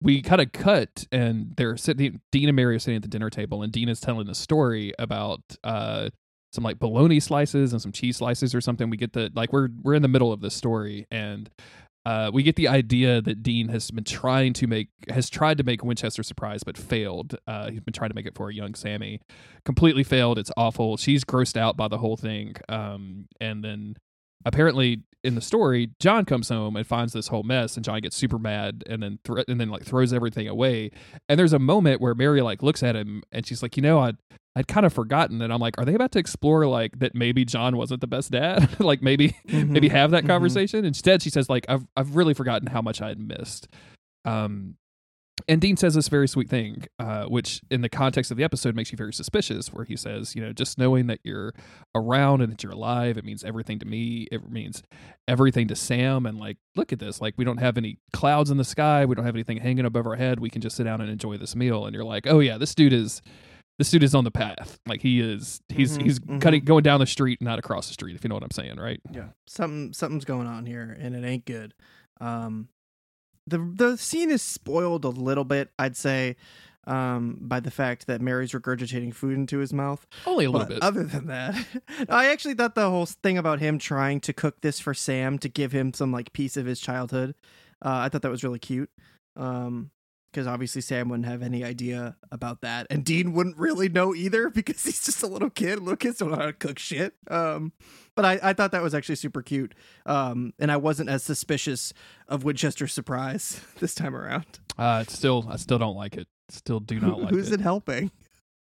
we kind of cut, and they're sitting. Dean and Mary are sitting at the dinner table, and Dean is telling a story about uh some like bologna slices and some cheese slices or something. We get the like we're we're in the middle of this story, and uh, we get the idea that Dean has been trying to make has tried to make Winchester surprise but failed. Uh, he's been trying to make it for a young Sammy, completely failed. It's awful. She's grossed out by the whole thing. Um, and then apparently in the story, John comes home and finds this whole mess, and John gets super mad, and then and then like throws everything away. And there's a moment where Mary like looks at him, and she's like, you know, I'd I'd kind of forgotten, and I'm like, are they about to explore like that? Maybe John wasn't the best dad. (laughs) like maybe maybe have that Mhm. conversation. Instead, she says like, I've I've really forgotten how much I had missed. Um, and Dean says this very sweet thing, uh, which in the context of the episode makes you very suspicious, where he says, you know, just knowing that you're around and that you're alive, it means everything to me. It means everything to Sam. And like, look at this. Like, we don't have any clouds in the sky. We don't have anything hanging above our head. We can just sit down and enjoy this meal. And you're like, oh yeah, this dude is this dude is on the path. Like he is, he's Mhm, he's mhm. cutting going down the street, not across the street. If you know what I'm saying, right? Yeah, something something's going on here, and it ain't good. Um, the the scene is spoiled a little bit, I'd say, um, by the fact that Mary's regurgitating food into his mouth. Only a little But bit. Other than that, (laughs) I actually thought the whole thing about him trying to cook this for Sam to give him some like piece of his childhood, uh, I thought that was really cute. Um, because obviously Sam wouldn't have any idea about that, and Dean wouldn't really know either (laughs) because he's just a little kid. Little kids don't know how to cook shit. Um, but I, I thought that was actually super cute. Um, and I wasn't as suspicious of Winchester's surprise (laughs) this time around. Uh, still, I still don't like it. Still do not (laughs) like Who's it. it helping?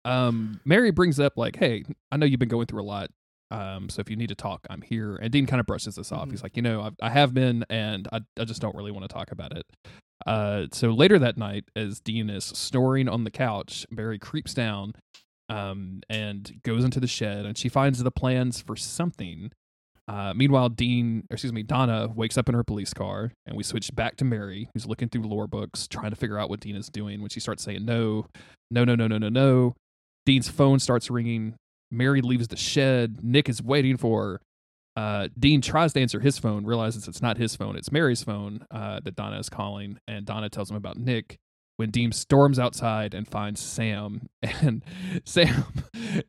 um, Mary brings up like, "Hey, I know you've been going through a lot. Um, so if you need to talk, I'm here." And Dean kind of brushes this off. Mhm. He's like, "You know, I, I have been, and I, I just don't really want to talk about it." Uh, so later that night, as Dean is snoring on the couch, Mary creeps down, um, and goes into the shed, and she finds the plans for something. Uh, meanwhile, Dean, or excuse me, Donna wakes up in her police car, and we switch back to Mary, who's looking through lore books, trying to figure out what Dean is doing. When she starts saying no, no, no, no, no, no, no, Dean's phone starts ringing. Mary leaves the shed. Nick is waiting for her. Uh, Dean tries to answer his phone, realizes it's not his phone, it's Mary's phone uh, that Donna is calling, and Donna tells him about Nick. When Dean storms outside and finds Sam, (laughs) and Sam,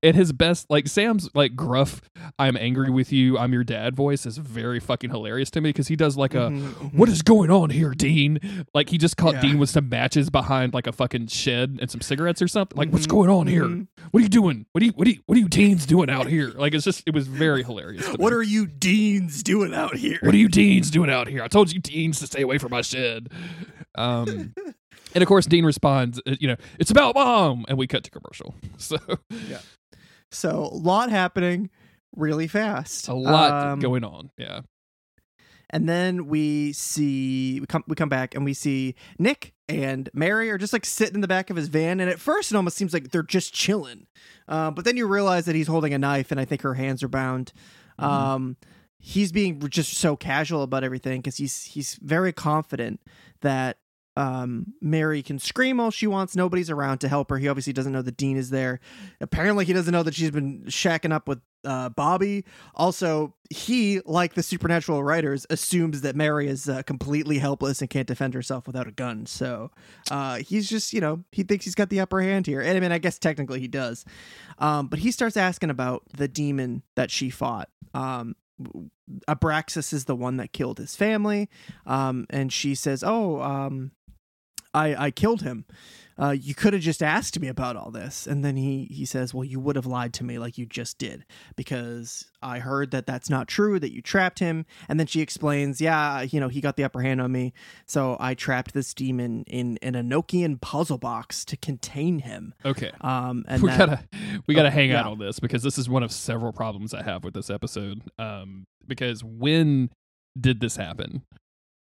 in his best, like Sam's like gruff, "I'm angry with you, I'm your dad" voice is very fucking hilarious to me because he does like a Mhm, mhm. what is going on here, Dean? Like he just caught Yeah. Dean with some matches behind like a fucking shed and some cigarettes or something. Like, what's Mhm, going on here? mhm. What are you doing? What are you what are you what are you teens doing out here? Like it's just it was very hilarious. to What me. are you deans doing out here? what are you teens doing out here? I told you teens to stay away from my shed. Um (laughs) and of course Dean responds, uh, you know, it's about mom and we cut to commercial. (laughs) So yeah. So a lot happening really fast. a lot Um, going on. Yeah. And then we see we come we come back and we see Nick and Mary are just like sitting in the back of his van. And at first it almost seems like they're just chilling. Uh, but then you realize that he's holding a knife and I think her hands are bound. Um, he's being just so casual about everything because he's he's very confident that um, Mary can scream all she wants. Nobody's around to help her. He obviously doesn't know that Dean is there. Apparently, he doesn't know that she's been shacking up with uh, Bobby. Also, he, like the supernatural writers, assumes that Mary is uh, completely helpless and can't defend herself without a gun. So uh, he's just, you know, he thinks he's got the upper hand here. And I mean, I guess technically he does. Um, but he starts asking about the demon that she fought. Um, Abraxas is the one that killed his family. Um, and she says, Oh, um, I, I killed him. Uh, you could have just asked me about all this. And then he, he says, Well, you would have lied to me like you just did because I heard that that's not true, that you trapped him. And then she explains, Yeah, you know, he got the upper hand on me. So I trapped this demon in an Enochian puzzle box to contain him. Okay. Um, and we that- gotta we gotta hang out on this because this is one of several problems I have with this episode. Um, because when did this happen?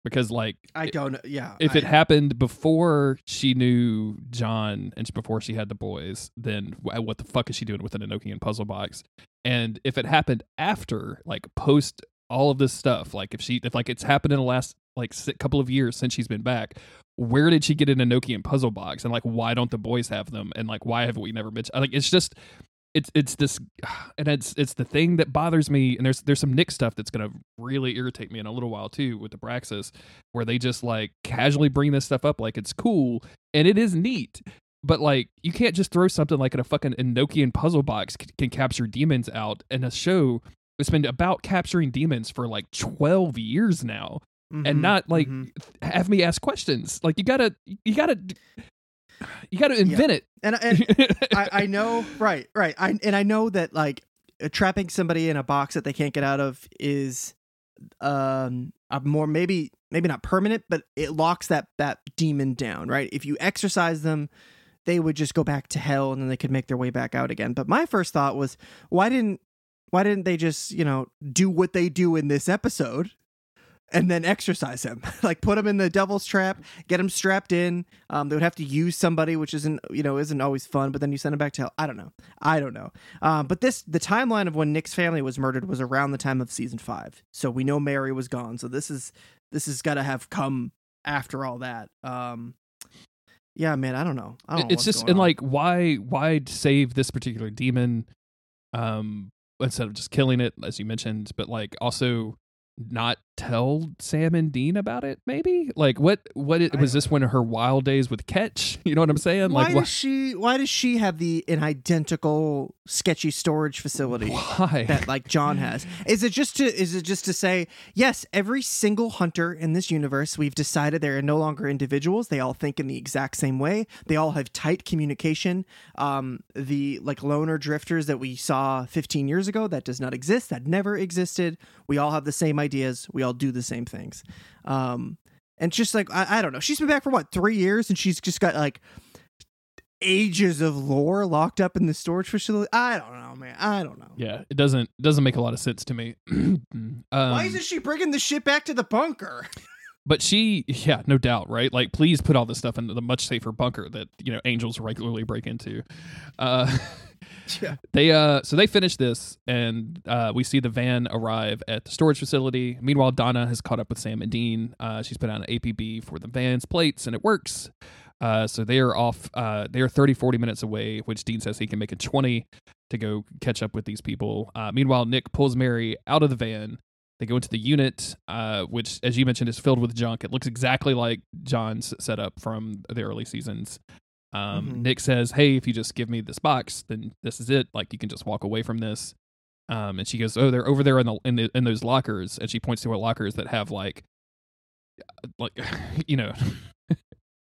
Because like I don't know. Yeah. if I- it happened before she knew John and before she had the boys, then uh, what the fuck is she doing with an Enochian puzzle box? And if it happened after, like post all of this stuff, like if she, if like it's happened in the last like couple of years since she's been back, where did she get an Enochian puzzle box? And like, why don't the boys have them? And like, why have we never mentioned? Like, it's just, it's it's this, (sighs) and it's it's the thing that bothers me. And there's there's some Nick stuff that's gonna really irritate me in a little while too with the Braxis, where they just like casually bring this stuff up like it's cool and it is neat. But like, you can't just throw something like in a fucking Enochian puzzle box c- can capture demons out in a show that's been about capturing demons for like twelve years now, Mhm, and not like mhm. have me ask questions. Like you gotta, you gotta, you gotta invent it. And, (laughs) and I, I know, right, right. I and I know that like uh, trapping somebody in a box that they can't get out of is um a more maybe maybe not permanent, but it locks that that demon down, right? If you exorcise them, they would just go back to hell and then they could make their way back out again. But my first thought was, why didn't why didn't they just, you know, do what they do in this episode and then exorcise him? (laughs) like put him in the devil's trap, get him strapped in. Um, they would have to use somebody, which isn't, you know, isn't always fun, but then you send him back to hell. I don't know. I don't know. Um, but this, the timeline of when Nick's family was murdered was around the time of season five. So we know Mary was gone. So this is, this has got to have come after all that. Um, yeah, man, I don't know. I don't know it's just and on. like why why save this particular demon um instead of just killing it as you mentioned but like also not tell Sam and Dean about it maybe like what what it, was this one of her wild days with Ketch (laughs) you know what I'm saying why like does she why does she have the an identical sketchy storage facility why that like John (laughs) has? Is it just to is it just to say yes? Every single hunter in this universe, we've decided they are no longer individuals. They all think in the exact same way. They all have tight communication. Um, the like loner drifters that we saw 15 years ago that does not exist. That never existed. We all have the same ideas. We all do the same things. Um, and just like I, I don't know, she's been back for what three years, and she's just got like ages of lore locked up in the storage facility. I don't know, man. I don't know. yeah it doesn't it doesn't make a lot of sense to me (clears throat) um, Why isn't she bringing the shit back to the bunker? (laughs) but she yeah no doubt right? Like please put all this stuff into the much safer bunker that you know angels regularly break into. Uh (laughs) Yeah. they uh so they finish this and uh we see the van arrive at the storage facility. Meanwhile donna has caught up with sam and dean. Uh she's put on an apb for the van's plates and it works. Uh so they are off uh they are 30 40 minutes away which dean says he can make it 20 to go catch up with these people. Uh meanwhile nick pulls mary out of the van they go into the unit, uh, which, as you mentioned, is filled with junk. It looks exactly like John's setup from the early seasons. Um, Mhm. Nick says, "Hey, if you just give me this box, then this is it. Like you can just walk away from this." Um, and she goes, "Oh, they're over there in the in, the, in those lockers." And she points to her lockers that have like, like, (laughs) you know.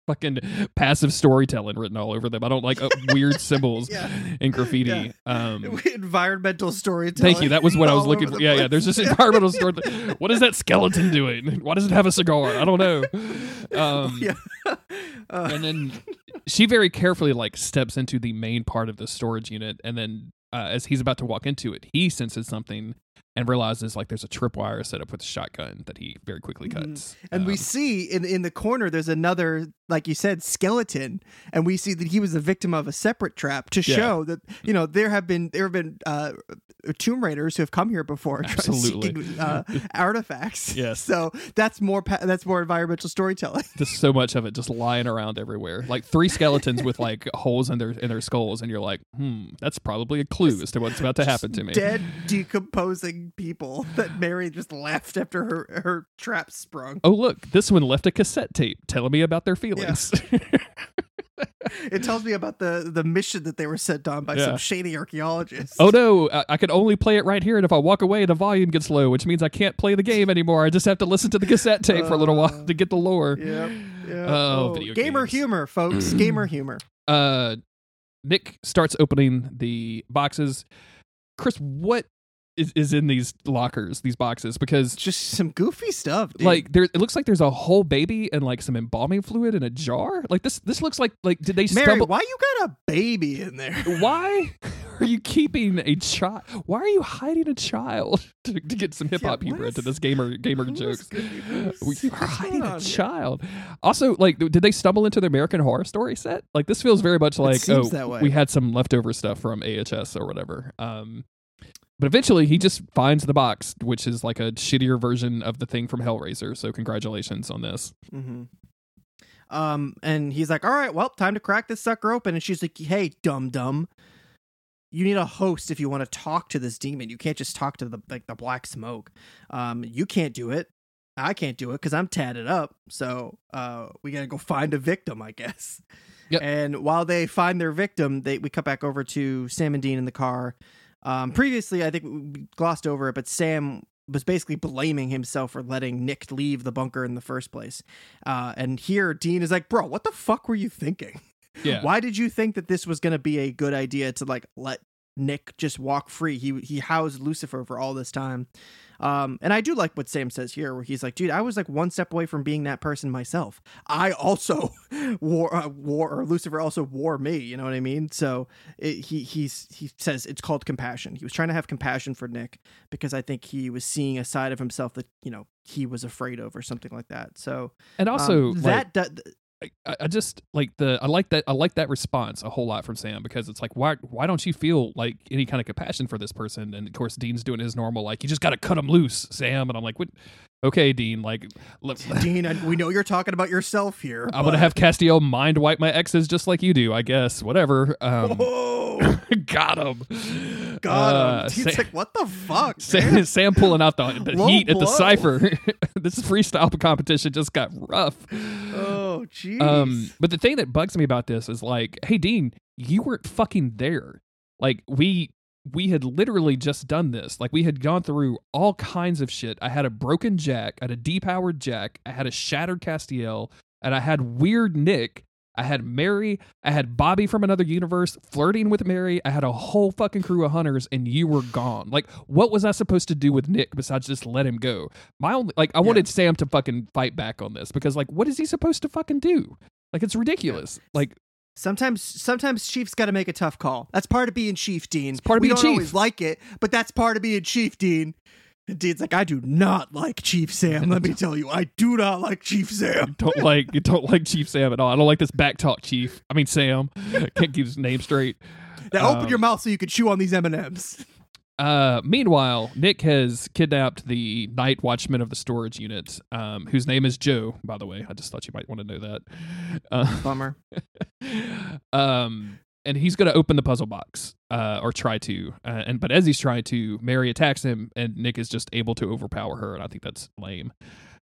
Fucking passive storytelling written all over them. I don't like uh, weird (laughs) symbols Yeah. and graffiti. Yeah. Um, (laughs) Environmental storytelling. Thank you. That was what I was looking for. Yeah, yeah. There's this environmental (laughs) story. What is that skeleton doing? Why does it have a cigar? I don't know. Um, yeah. Uh, and then she very carefully like steps into the main part of the storage unit, and then uh, as he's about to walk into it, he senses something and realizes like there's a tripwire set up with a shotgun that he very quickly Mhm. cuts. and we Um, see in in the corner there's another, like you said, skeleton, and we see that he was the victim of a separate trap to Yeah. show that you know there have been there have been uh, Tomb Raiders who have come here before, (laughs) Absolutely. seeking, uh, (laughs) artifacts. Yes. so that's more pa- that's more environmental storytelling. just so much of it just lying around everywhere, like three skeletons with like (laughs) holes in their in their skulls, and you're like, hmm, that's probably a clue as to what's about to happen to me. Dead, decomposing people that Mary just left after her her trap sprung. Oh look, this one left a cassette tape telling me about their feelings. (laughs) It tells me about the the mission that they were sent on by Yeah. some shady archaeologist. oh no, I, I can only play it right here, and if I walk away, the volume gets low, which means I can't play the game anymore. I just have to listen to the cassette tape for a little while to get the lore. Yep. yep. Oh, video gamer games. humor, folks. (clears throat) gamer humor. Uh, Nick starts opening the boxes. Chris, what is, is in these lockers, these boxes? Because Just some goofy stuff. dude. like there, it looks like there's a whole baby and like some embalming fluid in a jar. Like this, this looks like like did they Mary, stumble? why you got a baby in there? (laughs) why are you keeping a child? Why are you hiding a child (laughs) to, to get some hip hop Yeah, humor into this gamer gamer jokes? You are hiding a child. Also, like, did they stumble into the American Horror Story set? Like, this feels very much like, oh, we had some leftover stuff from AHS or whatever. Um, but eventually, he just finds the box, which is like a shittier version of the thing from Hellraiser. So, congratulations on this. Mhm. Um, and he's like, "All right, well, time to crack this sucker open." And she's like, "Hey, dum dum, you need a host if you want to talk to this demon. You can't just talk to the like the black smoke. Um, you can't do it. I can't do it because I'm tatted up. So, uh, we gotta go find a victim, I guess." Yep. And while they find their victim, they we cut back over to Sam and Dean in the car. Um, previously, I think we glossed over it, but Sam was basically blaming himself for letting Nick leave the bunker in the first place. Uh, and here, Dean is like, "Bro, what the fuck were you thinking? Yeah. (laughs) Why did you think that this was going to be a good idea to like let Nick just walk free? He he housed Lucifer for all this time." Um, and I do like what Sam says here, where he's like, "Dude, I was like one step away from being that person myself. I also (laughs) wore uh, wore or Lucifer also wore me. You know what I mean? So it, he he's he says it's called compassion. He was trying to have compassion for Nick because I think he was seeing a side of himself that you know he was afraid of or something like that. So And also, um, like, that do- I, I just like the I like that I like that response a whole lot from Sam because it's like why why don't you feel like any kind of compassion for this person? And of course Dean's doing his normal like you just got to cut him loose, Sam. And I'm like, what? Okay, Dean, like look, (laughs) Dean, we know you're talking about yourself here. I'm gonna have Castiel mind wipe my exes just like you do, I guess. Whatever. Um, Oh, (laughs) got him. Got Uh, Dean's Sam- like, what the fuck? Sam. (laughs) Sam pulling out the, the heat at the cipher. this freestyle competition just got rough. Oh, jeez. Um, but the thing that bugs me about this is like, hey Dean, you weren't fucking there. Like we we had literally just done this. Like we had gone through all kinds of shit. I had a broken jack, I had a depowered jack, I had a shattered Castiel, and I had weird Nick. I had Mary, I had Bobby from another universe flirting with Mary. I had a whole fucking crew of hunters, and you were gone. Like, what was I supposed to do with Nick besides just let him go? My only, like, I wanted Sam to fucking fight back on this because, like, what is he supposed to fucking do? Like, it's ridiculous. Like, Sometimes, sometimes Chief's got to make a tough call. That's part of being Chief, Dean. It's part of we being don't Chief. always like it, but that's part of being Chief, Dean. And Dean's like, I do not like Chief Sam. Let me (laughs) tell you, I do not like Chief Sam. don't like you don't like Chief Sam at all. I don't like this back talk, Chief. I mean Sam. (laughs) Can't keep his name straight. Now open Um, your mouth so you can chew on these M and M's. Uh, meanwhile, Nick has kidnapped the night watchman of the storage unit, um, whose name is Joe. By the way, I just thought you might want to know that. Uh, Bummer. (laughs) um, and he's going to open the puzzle box, uh, or try to. Uh, and but as he's trying to, Mary attacks him, and Nick is just able to overpower her, and I think that's lame.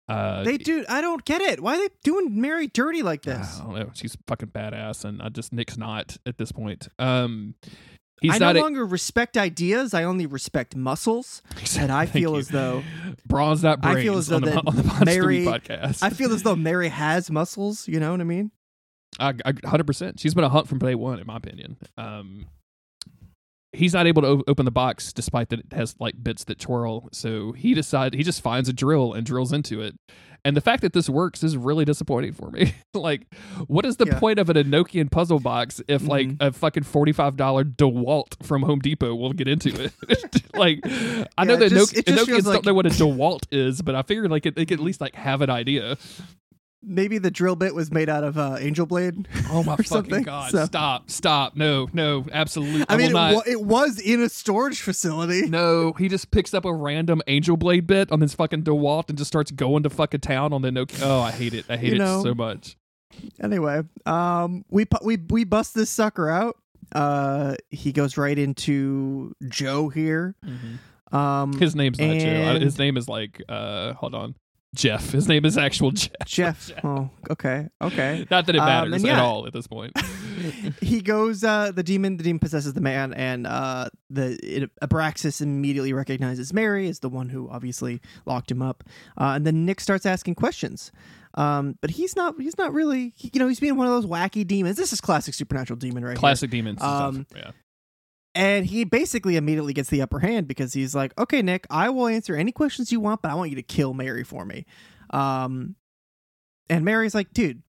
Uh, They do. I don't get it. Why are they doing Mary dirty like this? I don't know. She's fucking badass, and I just Nick's not at this point. Um, he's I not no a- longer respect ideas. I only respect muscles. And I feel as though brawn's not I feel as though on the, that on the Mary- podcast. I feel as though Mary has muscles. You know what I mean? I, I, 100%. She's been a hunt from day one, in my opinion. Um, he's not able to o- open the box despite that it has like bits that twirl. So he decides he just finds a drill and drills into it. And the fact that this works is really disappointing for me. (laughs) like, what is the Yeah. point of an Enochian puzzle box if like Mhm. a fucking forty-five dollar DeWalt from Home Depot will get into it? (laughs) like, I know that just- Enoch- Enochians feels don't know what a DeWalt is, but I figured like it, they could at least like have an idea. Maybe the drill bit was made out of uh, Angel Blade. Oh my (laughs) fucking something. god! So- Stop! Stop! No! No! Absolutely! I mean, it, wa- it was in a storage facility. no, he just picks up a random Angel Blade bit on his fucking DeWalt and just starts going to fucking town on the no. Oh, I hate it. I hate You it know, so much. Anyway, um, we we we bust this sucker out. Uh, he goes right into Joe here. Um, His name's not Joe. His name is like uh, hold on, Jeff. His name is actual Jeff. (laughs) Jeff. (laughs) Oh, okay, okay. Not that it Um, matters at all at this point. (laughs) he goes uh the demon the demon possesses the man and uh the it, abraxas immediately recognizes mary as the one who obviously locked him up uh, and then nick starts asking questions um but he's not he's not really he- you know he's being one of those wacky demons this is classic supernatural demon right here. Classic demons. Um. Yeah. And he basically immediately gets the upper hand because he's like okay nick i will answer any questions you want but i want you to kill mary for me. Um and mary's like dude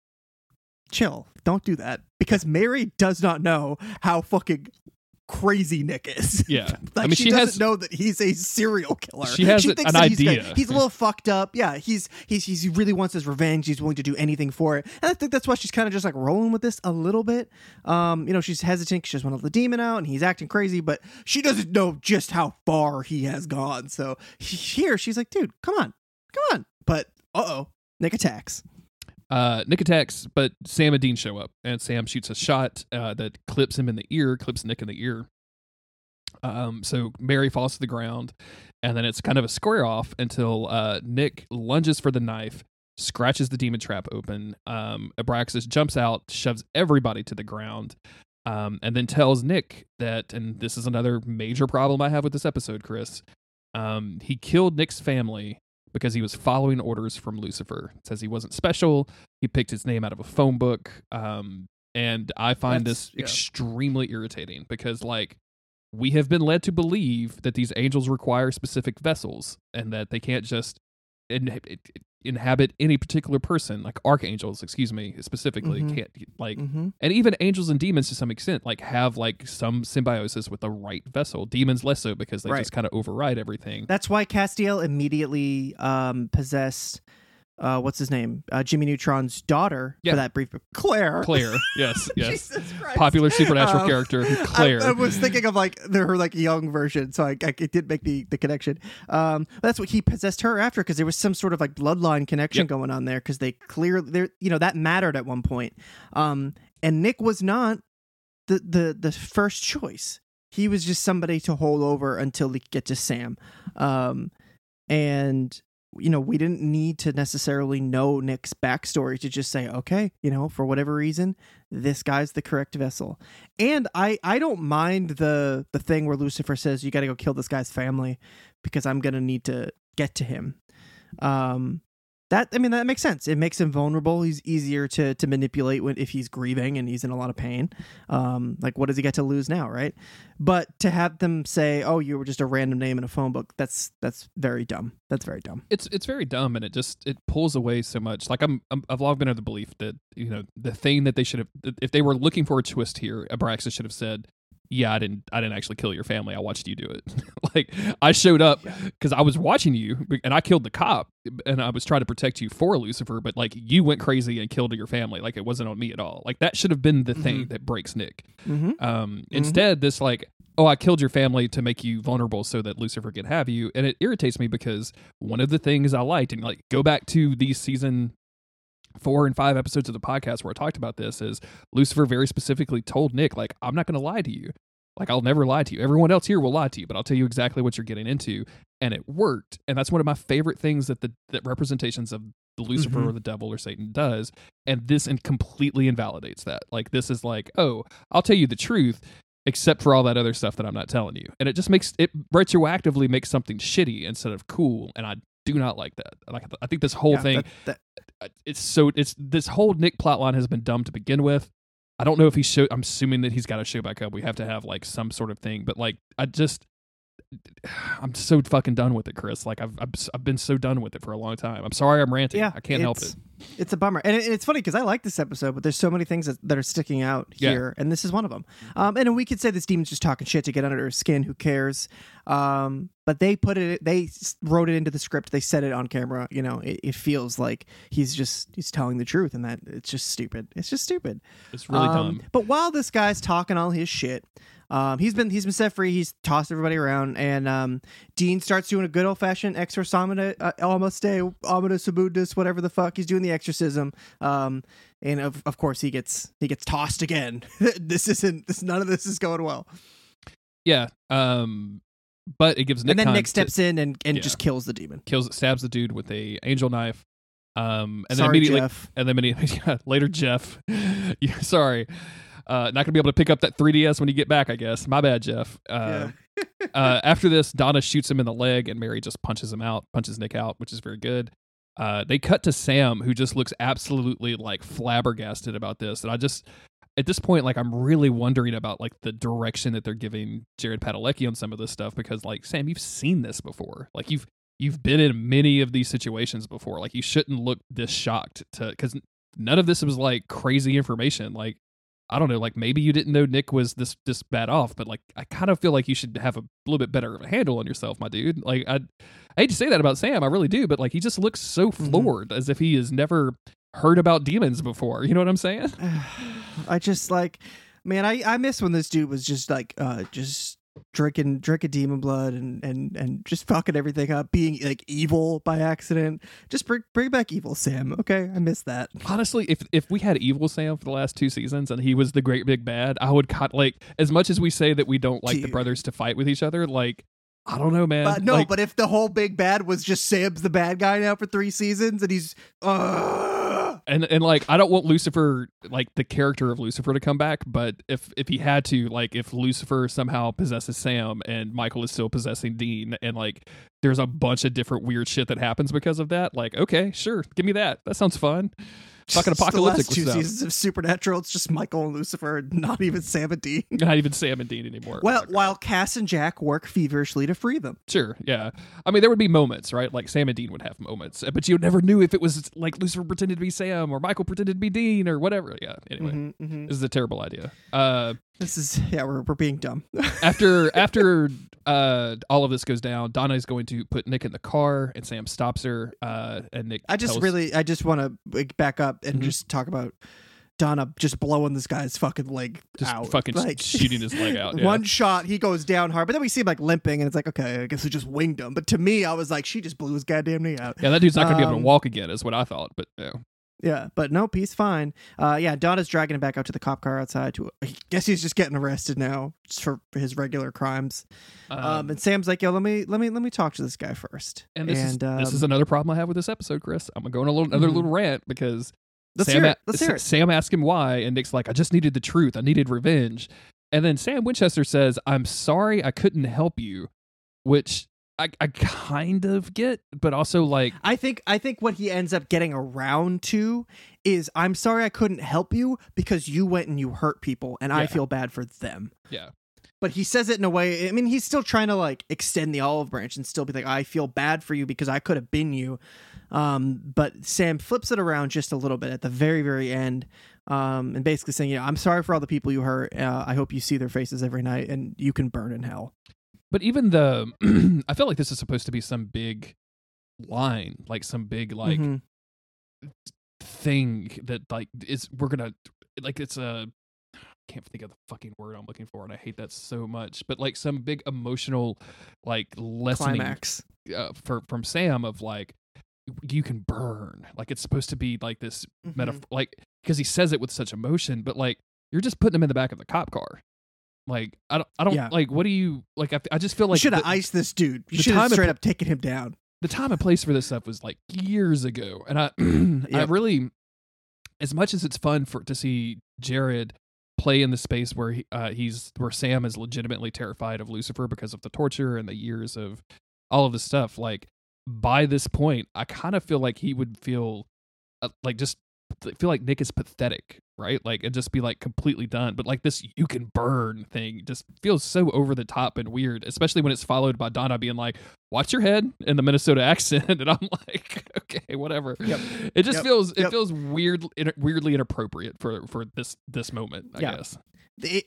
chill. Don't do that. Because mary does not know how fucking crazy nick is Yeah. (laughs) like I mean, she, she doesn't has- know that he's a serial killer. She has thinks an that he's idea. He's a little fucked up. Yeah, he's he's he's he really wants his revenge. He's willing to do anything for it. And I think that's why she's kind of just like rolling with this a little bit. Um, you know, she's hesitant. She just want to let the demon out, and he's acting crazy, but she doesn't know just how far he has gone. So here, she's like, dude, come on, come on. But uh oh, Nick attacks. Uh, Nick attacks, but Sam and Dean show up, and Sam shoots a shot uh, that clips him in the ear, clips Nick in the ear. Um, so Mary falls to the ground, and then it's kind of a square off until uh, Nick lunges for the knife, scratches the demon trap open. Um, Abraxas jumps out, shoves everybody to the ground, um, and then tells Nick that, and this is another major problem I have with this episode, Chris. Um, he killed Nick's family because he was following orders from Lucifer. It says he wasn't special. He picked his name out of a phone book. Um, and I find That's- this yeah. extremely irritating because, like, we have been led to believe that these angels require specific vessels and that they can't just in- inhabit any particular person, like archangels, excuse me, specifically, Mhm. can't like Mm-hmm. and even angels and demons to some extent like have like some symbiosis with the right vessel demons less so because they Right. just kind of override everything That's why Castiel immediately um, possessed uh, what's his name? Uh, Jimmy Neutron's daughter Yeah. for that brief. Claire. Claire. (laughs) Yes, yes. Popular supernatural Um, character, I- Claire. I, was thinking of like the, her like young version, so I, I it did make the, the connection. Um, that's what he possessed her after because there was some sort of like bloodline connection Yep. going on there because they clearly there you know that mattered at one point. Um, and Nick was not the the the first choice. He was just somebody to hold over until they could get to Sam. Um, and you know we didn't need to necessarily know Nick's backstory to just say okay, you know for whatever reason this guy's the correct vessel. And I I don't mind the the thing where Lucifer says you got to go kill this guy's family because I'm to need to get to him. Um that I mean that makes sense. It makes him vulnerable. He's easier to to manipulate when if he's grieving and he's in a lot of pain. Um like what does he get to lose now, right? But to have them say, "Oh, you were just a random name in a phone book." That's that's very dumb. That's very dumb. it's it's very dumb and it just it pulls away so much like I'm, I'm i've long been of the belief that you know the thing that they should have if they were looking for a twist here abraxas should have said yeah i didn't i didn't actually kill your family. I watched you do it. (laughs) Like i showed up because i was watching you and i killed the cop and i was trying to protect you for lucifer but like you went crazy and killed your family. Like it wasn't on me at all. Like that should have been the thing that breaks nick. Mm-hmm. um, instead, this like, oh, I killed your family to make you vulnerable so that Lucifer could have you, and it irritates me because one of the things I liked, and like, go back to these season four and five episodes of the podcast where I talked about this, is Lucifer very specifically told Nick, like, I'm not going to lie to you. Like, I'll never lie to you. Everyone else here will lie to you, but I'll tell you exactly what you're getting into. And it worked. And that's one of my favorite things that the that representations of the Lucifer Mhm. or the devil or Satan does. And this and completely invalidates that. Like, this is like, oh, I'll tell you the truth, except for all that other stuff that I'm not telling you. And it just makes it retroactively makes something shitty instead of cool. And I do not like that. Like, I think this whole Yeah, thing, that- that- it's so it's this whole Nick plotline has been dumb to begin with. I don't know if he show. I'm assuming that he's got to show back up. We have to have like some sort of thing. But like, I just, I'm so fucking done with it, Chris. Like, I've I've, I've been so done with it for a long time. I'm sorry, I'm ranting. yeah, I can't help it. It's a bummer, and, it, and it's funny because I like this episode, but there's so many things that, that are sticking out Yeah. here, and this is one of them. Um, and we could say this demon's just talking shit to get under her skin. Who cares? Um, but they put it, they wrote it into the script. They said it on camera. You know, it, it feels like he's just he's telling the truth, and that it's just stupid. It's just stupid. It's really Um, dumb. But while this guy's talking all his shit, um, he's been he's been set free. He's tossed everybody around, and um, Dean starts doing a good old fashioned exorcism, uh, almost a ominous abundus, whatever the fuck. He's doing the exorcism, um, and of of course he gets he gets tossed again. (laughs) this isn't this none of this is going well. Yeah. Um, but it gives Nick and then Nick to- steps in and and Yeah. just kills the demon. kills, stabs the dude with a angel knife. Um, and then immediately, Jeff. and then immediately, (laughs) yeah, later, Jeff. (laughs) yeah, sorry, uh, not gonna be able to pick up that 3ds when you get back. I guess. My bad, Jeff. Uh, (laughs) uh, after this, Donna shoots him in the leg, and Mary just punches him out, punches Nick out, which is very good. Uh, they cut to Sam, who just looks absolutely like flabbergasted about this, and I just. At this point, like I'm really wondering about like the direction that they're giving Jared Padalecki on some of this stuff because, like, Sam, you've seen this before. Like you've you've been in many of these situations before. Like you shouldn't look this shocked to because none of this was like crazy information. Like I don't know, like maybe you didn't know Nick was this this bad off, but like I kind of feel like you should have a little bit better of a handle on yourself, my dude. Like I, I hate to say that about Sam, I really do, but like he just looks so Mhm. floored as if he has never heard about demons before. You know what I'm saying? (sighs) I just like, man, I, I miss when this dude was just like, uh, just drinking drinking demon blood and and and just fucking everything up, being like evil by accident. Just bring bring back evil Sam, okay? I miss that. Honestly, if if we had Evil Sam for the last two seasons and he was the great big bad, I would cut like as much as we say that we don't like the brothers to fight with each other, like I don't know, man. But no, Like, but if the whole big bad was just Sam's the bad guy now for three seasons and he's uh and and like I don't want Lucifer like the character of Lucifer to come back, but if if he had to, like if Lucifer somehow possesses Sam and Michael is still possessing Dean, and like there's a bunch of different weird shit that happens because of that, like okay, sure, give me that. That sounds fun. Fucking apocalyptic last two stuff. seasons of Supernatural, it's just Michael and Lucifer, not even Sam and Dean. (laughs) Not even Sam and Dean anymore. Well, while Cass and Jack work feverishly to free them. Sure, yeah. I mean, there would be moments, right? Like Sam and Dean would have moments, but you never knew if it was like Lucifer pretended to be Sam or Michael pretended to be Dean or whatever. Yeah. Anyway, Mhm, mhm. this is a terrible idea. Uh, This is (laughs) yeah, we're we're being dumb. (laughs) after after uh all of this goes down, Donna is going to put Nick in the car, and Sam stops her. Uh, and Nick. I just tells- really I just want to back up and Mhm. just talk about Donna just blowing this guy's fucking leg just out. fucking Like, (laughs) shooting his leg out. Yeah. One shot, he goes down hard, but then we see him like limping, and it's like, okay, I guess we just winged him. But to me, I was like, she just blew his goddamn knee out. yeah, that dude's not going to be able Um, to walk again, is what I thought. But yeah. Yeah, but nope, he's fine. Uh, yeah, Donna's dragging him back out to the cop car outside. To I guess he's just getting arrested now just for his regular crimes. Um, and Sam's like, "Yo, let me let me let me talk to this guy first. And this is um, this is another problem I have with this episode, Chris. I'm gonna go on a little another Mhm. little rant because let's Sam, hear it. Let's hear it. Sam asked him why, and Nick's like, "I just needed the truth. I needed revenge." And then Sam Winchester says, "I'm sorry, I couldn't help you," which I, I kind of get, but also like, I think I think what he ends up getting around to is I'm sorry I couldn't help you because you went and you hurt people and I feel bad for them. Yeah. But he says it in a way I mean he's still trying to like extend the olive branch and still be like I feel bad for you because I could have been you. Um but Sam flips it around just a little bit at the very very end. Um and basically saying, "Yeah, I'm sorry for all the people you hurt. Uh, I hope you see their faces every night and you can burn in hell." But even the, (clears throat) I feel like this is supposed to be some big line, like some big like Mhm. thing that like is we're gonna like it's a can't think of the fucking word I'm looking for, and I hate that so much. But like some big emotional, like lessening climax. uh, for from Sam of like you can burn. Like it's supposed to be like this Mhm. metaphor, like because he says it with such emotion, but like you're just putting him in the back of the cop car. Like I don't, I don't Yeah. like. What do you like? I, I just feel like you should have iced this dude. You should have straight up taken him down. the time and place for this stuff was like years ago, and I, (clears throat) I really, as much as it's fun for to see Jared play in the space where he, uh, he's where Sam is legitimately terrified of Lucifer because of the torture and the years of all of this stuff. Like by this point, I kind of feel like he would feel uh, like just feel like Nick is pathetic, right? Like and just be like completely done. But like this you can burn thing just feels so over the top and weird, especially when it's followed by Donna being like, "Watch your head" in the Minnesota (laughs) accent, and I'm like, okay, whatever. Yep. It just Yep. feels it Yep. feels weird, weirdly inappropriate for for this this moment. I Yeah. guess.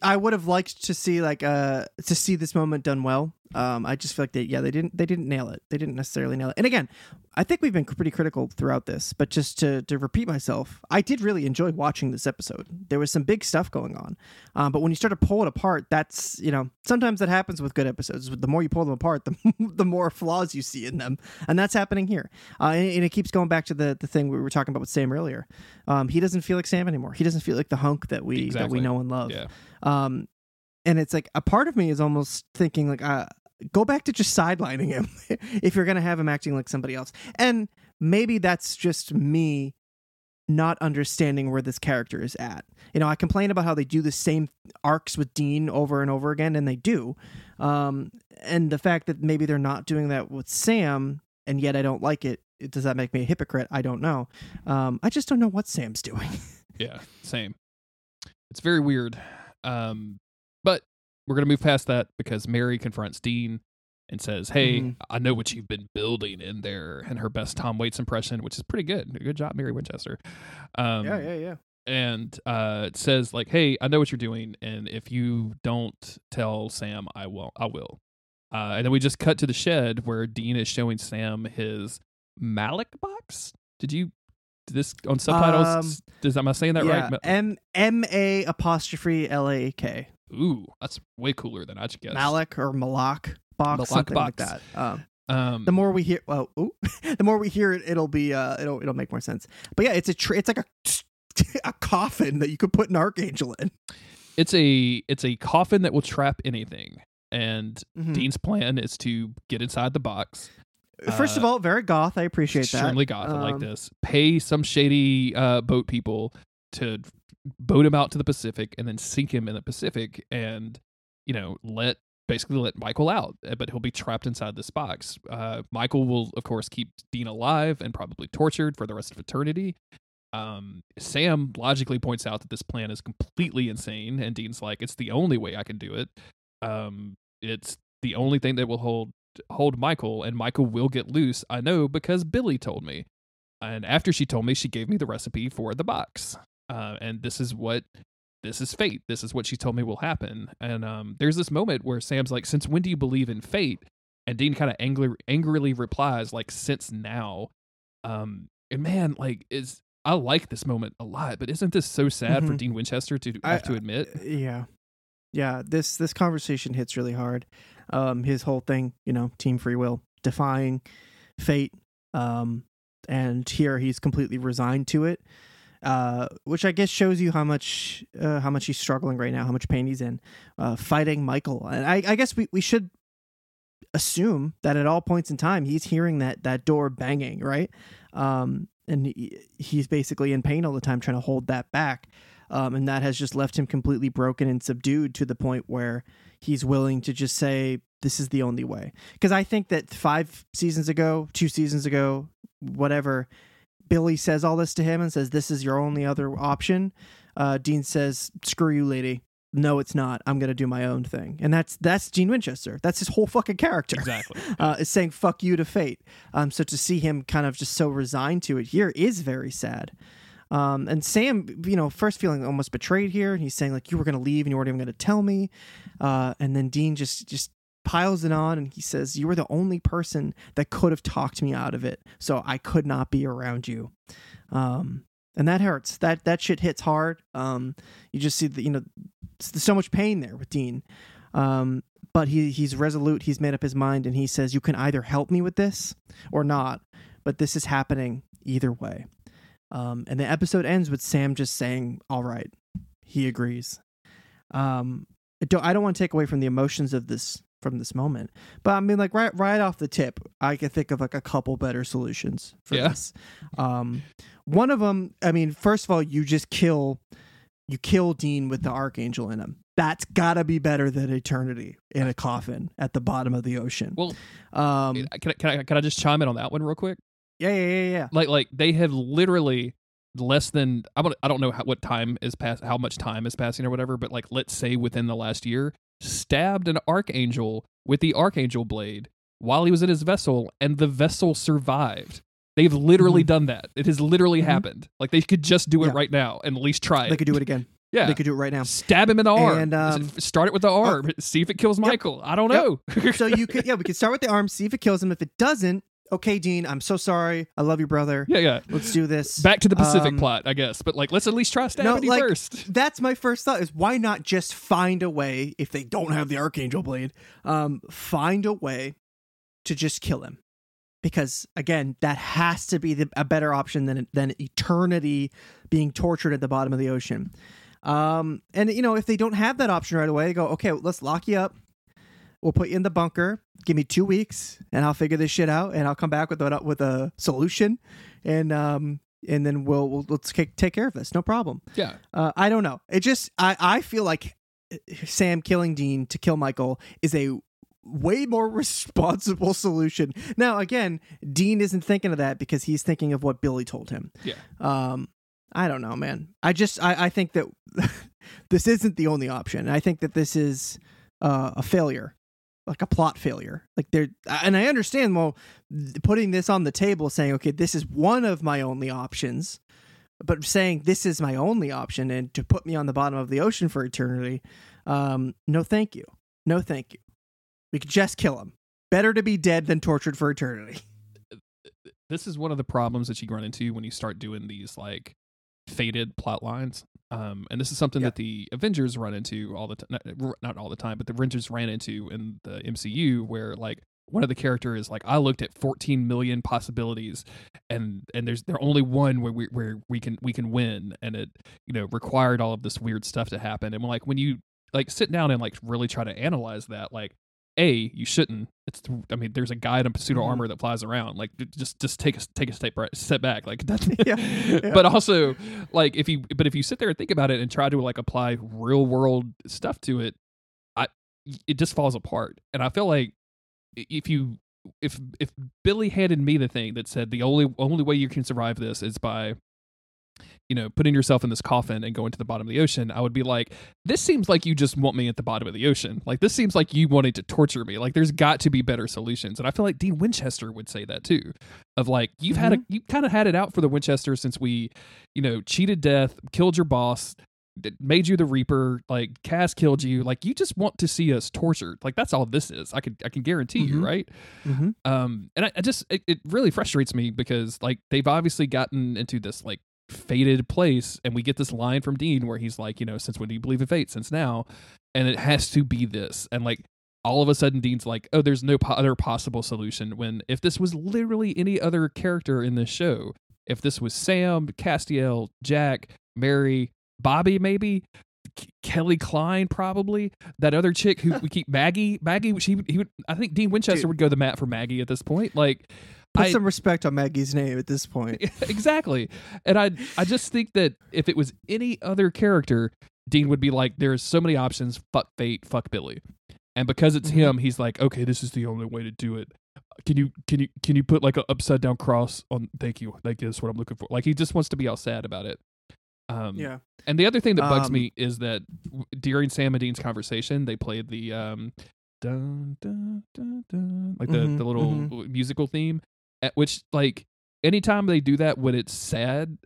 I would have liked to see like uh to see this moment done well. Um, I just feel like they yeah they didn't they didn't nail it. They didn't necessarily nail it. And again, I think we've been pretty critical throughout this. But just to to repeat myself, I did really enjoy watching this episode. There was some big stuff going on, um, but when you start to pull it apart, that's you know sometimes that happens with good episodes. The more you pull them apart, (laughs) the the more flaws you see in them, and that's happening here. Uh, and, and it keeps going back to the the thing we were talking about with Sam earlier. Um, he doesn't feel like Sam anymore. He doesn't feel like the hunk that we that we know and love. Yeah. Um, and it's like a part of me is almost thinking like, uh, go back to just sidelining him (laughs) if you're gonna have him acting like somebody else. And maybe that's just me not understanding where this character is at. You know, I complain about how they do the same arcs with Dean over and over again, and they do. Um, and the fact that maybe they're not doing that with Sam, and yet I don't like it. Does that make me a hypocrite? I don't know. Um, I just don't know what Sam's doing. (laughs) Yeah, same. It's very weird. Um, but we're gonna move past that because Mary confronts Dean and says, "Hey, Mhm. I know what you've been building in there," and her best Tom Waits impression, which is pretty good. Good job, Mary Winchester. Um, yeah. yeah. and uh, it says like, "Hey, I know what you're doing, and if you don't tell Sam, I will. I will." Uh, and then we just cut to the shed where Dean is showing Sam his Malik box. Did you? Did this on subtitles? Um, does am I saying that yeah, right? M M A apostrophe L A K. Ooh, that's way cooler than I should guess. Malik or Malak box, Malak something like that. Um, Um, the more we hear, well, ooh, (laughs) the more we hear it, it'll be, uh, it'll, it'll make more sense. But yeah, it's a, it's like a, (laughs) a coffin that you could put an archangel in. it's a it's a coffin that will trap anything, and Mhm. Dean's plan is to get inside the box. First of uh, all, very goth. I appreciate extremely that. Extremely goth. I like Um, this. Pay some shady uh, boat people to boat him out to the Pacific and then sink him in the Pacific, and you know let basically let Michael out, uh, but he'll be trapped inside this box. Uh, Michael will, of course, keep Dean alive and probably tortured for the rest of eternity. Um, Sam logically points out that this plan is completely insane, and Dean's like, "It's the only way I can do it. Um, it's the only thing that will hold hold Michael, and Michael will get loose. I know because Billie told me. And after she told me, she gave me the recipe for the box. Uh, and this is what this is fate. This is what she told me will happen. And um, there's this moment where Sam's like, "Since when do you believe in fate?" And Dean kind of angry, angrily replies, "Like since now." Um, and man, like is I like this moment a lot, but isn't this so sad for Mhm. Dean Winchester to I- have to admit? Yeah. Yeah, this this conversation hits really hard. Um his whole thing, you know, team free will, defying fate. Um and here he's completely resigned to it. Uh which I guess shows you how much uh, how much he's struggling right now, how much pain he's in. Uh fighting Michael. And I I guess we we should assume that at all points in time he's hearing that that door banging, right? Um and he, he's basically in pain all the time trying to hold that back um, and that has just left him completely broken and subdued to the point where he's willing to just say this is the only way because i think that five seasons ago two seasons ago whatever billie says all this to him and says this is your only other option uh, dean says screw you lady no it's not i'm gonna do my own thing and that's that's dean winchester that's his whole fucking character Exactly. (laughs) uh, is saying "fuck you" to fate. Um, so to see him kind of just so resigned to it here is very sad. Um, and Sam, you know, first feeling almost betrayed here, and he's saying like you were going to leave and you weren't even going to tell me. Uh, and then Dean just just piles it on, and he says you were the only person that could have talked me out of it, so I could not be around you. Um, and that hurts. That that shit hits hard. Um, you just see that you know there's so much pain there with Dean. Um, but he he's resolute. He's made up his mind, and he says, "You can either help me with this or not, but this is happening either way." Um, and the episode ends with Sam just saying, "All right," he agrees. Um, I don't I don't want to take away from the emotions of this from this moment, but I mean, like right right off the tip, I can think of like a couple better solutions for Yeah. this. Um, one of them, I mean, first of all, you just kill you kill Dean with the archangel in him. That's gotta be better than eternity in a coffin at the bottom of the ocean. Well, um, can I, can I can I just chime in on that one real quick? yeah, yeah, yeah, yeah. Like like they have literally less than I don't I don't know how, what time is pass how much time is passing or whatever, but like let's say within the last year, stabbed an archangel with the archangel blade while he was in his vessel, and the vessel survived. They've literally Mhm. done that. It has literally Mhm. happened. Like they could just do it Yeah. right now and at least try it. They could do it again. (laughs) yeah. They could do it right now. Stab him in the arm. And, um, Start it with the arm. See if it kills Michael. I don't know. so you could, (laughs) yeah, we could start with the arm, see if it kills him. If it doesn't, okay, Dean, I'm so sorry. I love you, brother. yeah, yeah. Let's do this. Back to the Pacific Um, plot, I guess. But like, let's at least try stabbing No, like, first. (laughs) That's my first thought is why not just find a way, if they don't have the Archangel Blade, um, find a way to just kill him. Because again, that has to be the, a better option than than eternity being tortured at the bottom of the ocean. Um, and you know, if they don't have that option right away, they go, okay, let's lock you up. We'll put you in the bunker. Give me two weeks, and I'll figure this shit out, and I'll come back with a with a solution, and um, and then we'll, we'll let's take take care of this. No problem. Yeah. Uh, I don't know. It just I I feel like uh, Sam killing Dean to kill Michael is a way more (laughs) responsible solution. Now again, Dean isn't thinking of that because he's thinking of what Billie told him. Yeah. Um I don't know, man. I just I I think that (laughs) this isn't the only option. I think that this is uh, a failure. Like a plot failure. Like there and I understand well putting this on the table saying okay, this is one of my only options but saying this is my only option and to put me on the bottom of the ocean for eternity um no thank you no thank you we could just kill him better to be dead than tortured for eternity (laughs) This is one of the problems that you run into when you start doing these like faded plot lines. Um, and this is something Yeah. that the Avengers run into all the time. Not, not all the time, but the Avengers ran into in the MCU, where like one of the characters is like, I looked at 14 million possibilities, and and there's there only one where we where we can we can win, and it you know required all of this weird stuff to happen. And like when you like sit down and like really try to analyze that, like a you shouldn't it's i mean there's a guy in a pseudo Mhm. armor that flies around like just just take a take a step right, step back like (laughs) that's Yeah, yeah. but also like if you but if you sit there and think about it and try to like apply real world stuff to it i it just falls apart and i feel like if you if if billie handed me the thing that said the only only way you can survive this is by you know putting yourself in this coffin and going to the bottom of the ocean i would be like this seems like you just want me at the bottom of the ocean like this seems like you wanted to torture me like there's got to be better solutions and i feel like dean winchester would say that too of like you've had a you kind of had it out for the winchester since we you know cheated death killed your boss that made you the Reaper. Like Cass killed you. Like you just want to see us tortured. Like that's all this is. I can I can guarantee you, Mhm. right? Mm-hmm. Um, and I, I just it, it really frustrates me because like they've obviously gotten into this like fated place, and we get this line from Dean where he's like, you know, since when do you believe in fate? Since now, and it has to be this, and like all of a sudden Dean's like, oh, there's no po- other possible solution. When if this was literally any other character in this show, if this was Sam, Castiel, Jack, Mary, Bobby, maybe. K- Kelly Kline, probably that other chick who (laughs) we keep Maggie. Maggie, she he would. I think Dean Winchester Dude. would go the mat for Maggie at this point. Like, Put I- some respect on Maggie's name at this point. (laughs) exactly. And I I just think that if it was any other character, Dean would be like, there's so many options. Fuck fate. Fuck Billie. And because it's Mhm. him, he's like, okay, this is the only way to do it. Can you can you can you put like an upside down cross on? Thank you. Like that's what I'm looking for. Like he just wants to be all sad about it. Um, Yeah. And the other thing that bugs Um, me is that w- during Sam and Dean's conversation, they played the um, dun, dun, dun, dun, like the, Mhm, the little mhm. musical theme, which like anytime they do that when it's sad,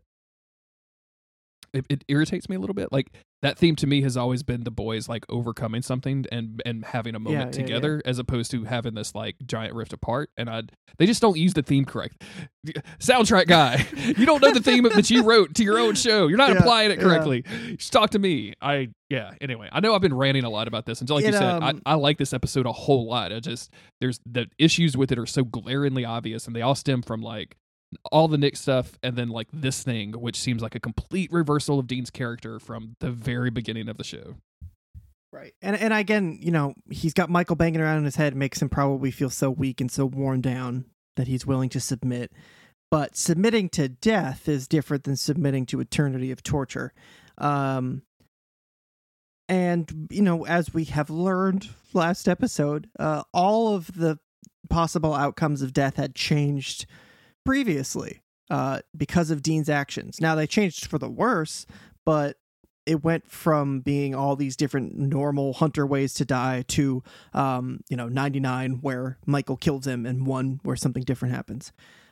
it, it irritates me a little bit. Like that theme to me has always been the boys like overcoming something and and having a moment yeah, yeah. together as opposed to having this like giant rift apart. And I they just don't use the theme correct. (laughs) Soundtrack guy, you don't know the theme that you wrote to your own show. You're not Yeah, applying it yeah. correctly. Just talk to me. I yeah. Anyway, I know I've been ranting a lot about this, and like you said, um, I, I like this episode a whole lot. I just there's the issues with it are so glaringly obvious, and they all stem from like all the Nick stuff, and then like this thing, which seems like a complete reversal of Dean's character from the very beginning of the show. Right. And and again, you know, he's got Michael banging around in his head makes him probably feel so weak and so worn down that he's willing to submit. But submitting to death is different than submitting to eternity of torture. Um and you know, as we have learned last episode, uh all of the possible outcomes of death had changed previously uh because of Dean's actions. Now they changed for the worse, but it went from being all these different normal hunter ways to die to um you know 99 where michael kills him and one where something different happens.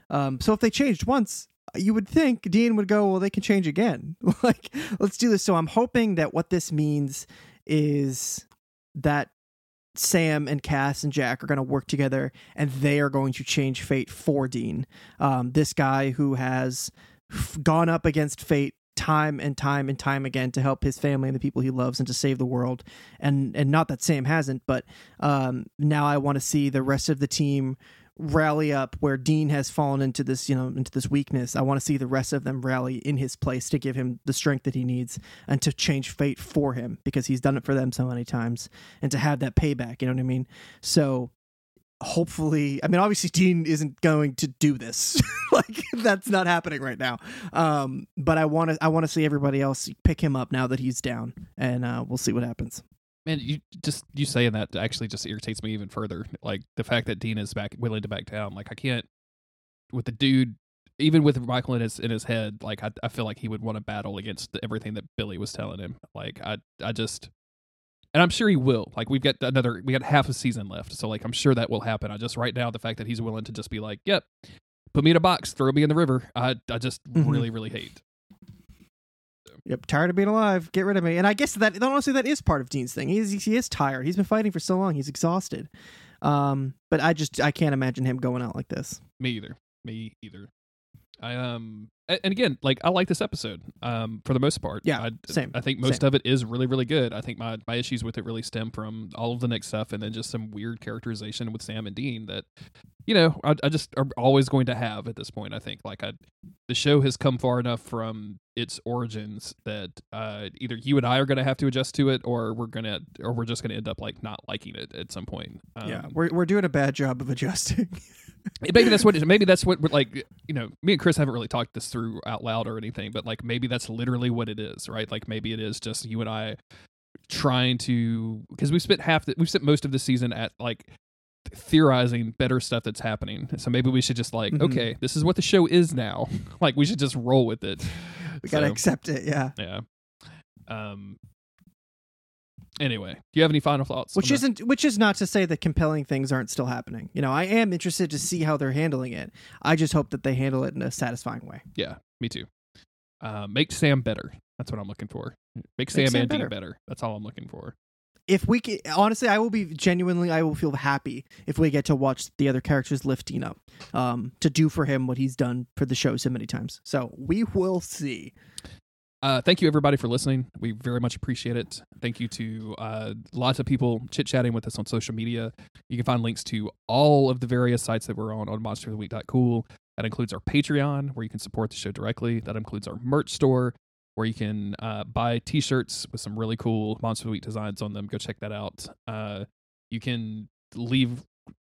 Um so if they changed once you would think dean would go well they can change again. (laughs) Like let's do this. So i'm hoping that what this means is that Sam and Cas and Jack are going to work together and they are going to change fate for Dean. Um, this guy who has f- gone up against fate time and time and time again to help his family and the people he loves and to save the world. And and not that Sam hasn't, but um, now I want to see the rest of the team rally up where Dean has fallen into this, you know, into this weakness. I want to see the rest of them rally in his place to give him the strength that he needs and to change fate for him because he's done it for them so many times and to have that payback, you know what I mean? So hopefully i mean obviously dean isn't going to do this (laughs) like that's not happening right now um but i want to i want to see everybody else pick him up now that he's down and uh we'll see what happens Man, you just you saying that actually just irritates me even further. Like the fact that Dean is back willing to back down. Like I can't with the dude even with Michael in his in his head, like I I feel like he would want to battle against everything that Billie was telling him. Like I I just and I'm sure he will. Like we've got another we got half a season left. So like I'm sure that will happen. I just right now the fact that he's willing to just be like, Yep, put me in a box, throw me in the river. I I just Mhm. really, really hate. Yep tired of being alive. Get rid of me. And i guess that honestly that is part of dean's thing. He's he is tired. He's been fighting for so long. He's exhausted. Um but i just i can't imagine him going out like this. Me either. Me either. I um and again, like I like this episode. Um, for the most part. Yeah, I, same, I think most same. of it is really, really good. I think my my issues with it really stem from all of the Nick's stuff, and then just some weird characterization with Sam and Dean that, you know, I, I just are always going to have at this point. I think like I, the show has come far enough from its origins that uh either you and I are going to have to adjust to it, or we're gonna, or we're just going to end up like not liking it at some point. Um, yeah we're, we're doing a bad job of adjusting (laughs) maybe that's what maybe that's what like you know me and chris haven't really talked this through out loud or anything but like maybe that's literally what it is right? Like maybe it is just you and i trying to because we've spent half the, we've spent most of the season at like theorizing better stuff that's happening. So maybe we should just like Mhm. okay this is what the show is now. (laughs) Like we should just roll with it. We gotta accept it yeah. Yeah. Um anyway do you have any final thoughts which isn't which is not to say that compelling things aren't still happening you know i am interested to see how they're handling it i just hope that they handle it in a satisfying way Yeah, me too. Uh, make Sam better. That's what I'm looking for. Make Make Sam, Sam and better. better. That's all I'm looking for. If we can, honestly, I will be genuinely, I will feel happy if we get to watch the other characters lift Dean up, um, to do for him what he's done for the show so many times. So we will see. Uh, thank you everybody for listening. We very much appreciate it. Thank you to uh, lots of people chit chatting with us on social media. You can find links to all of the various sites that we're on on monsteroftheweek.cool. That includes our Patreon, where you can support the show directly. That includes our merch store, where you can uh, buy T-shirts with some really cool Monster of the Week designs on them. Go check that out. Uh, you can leave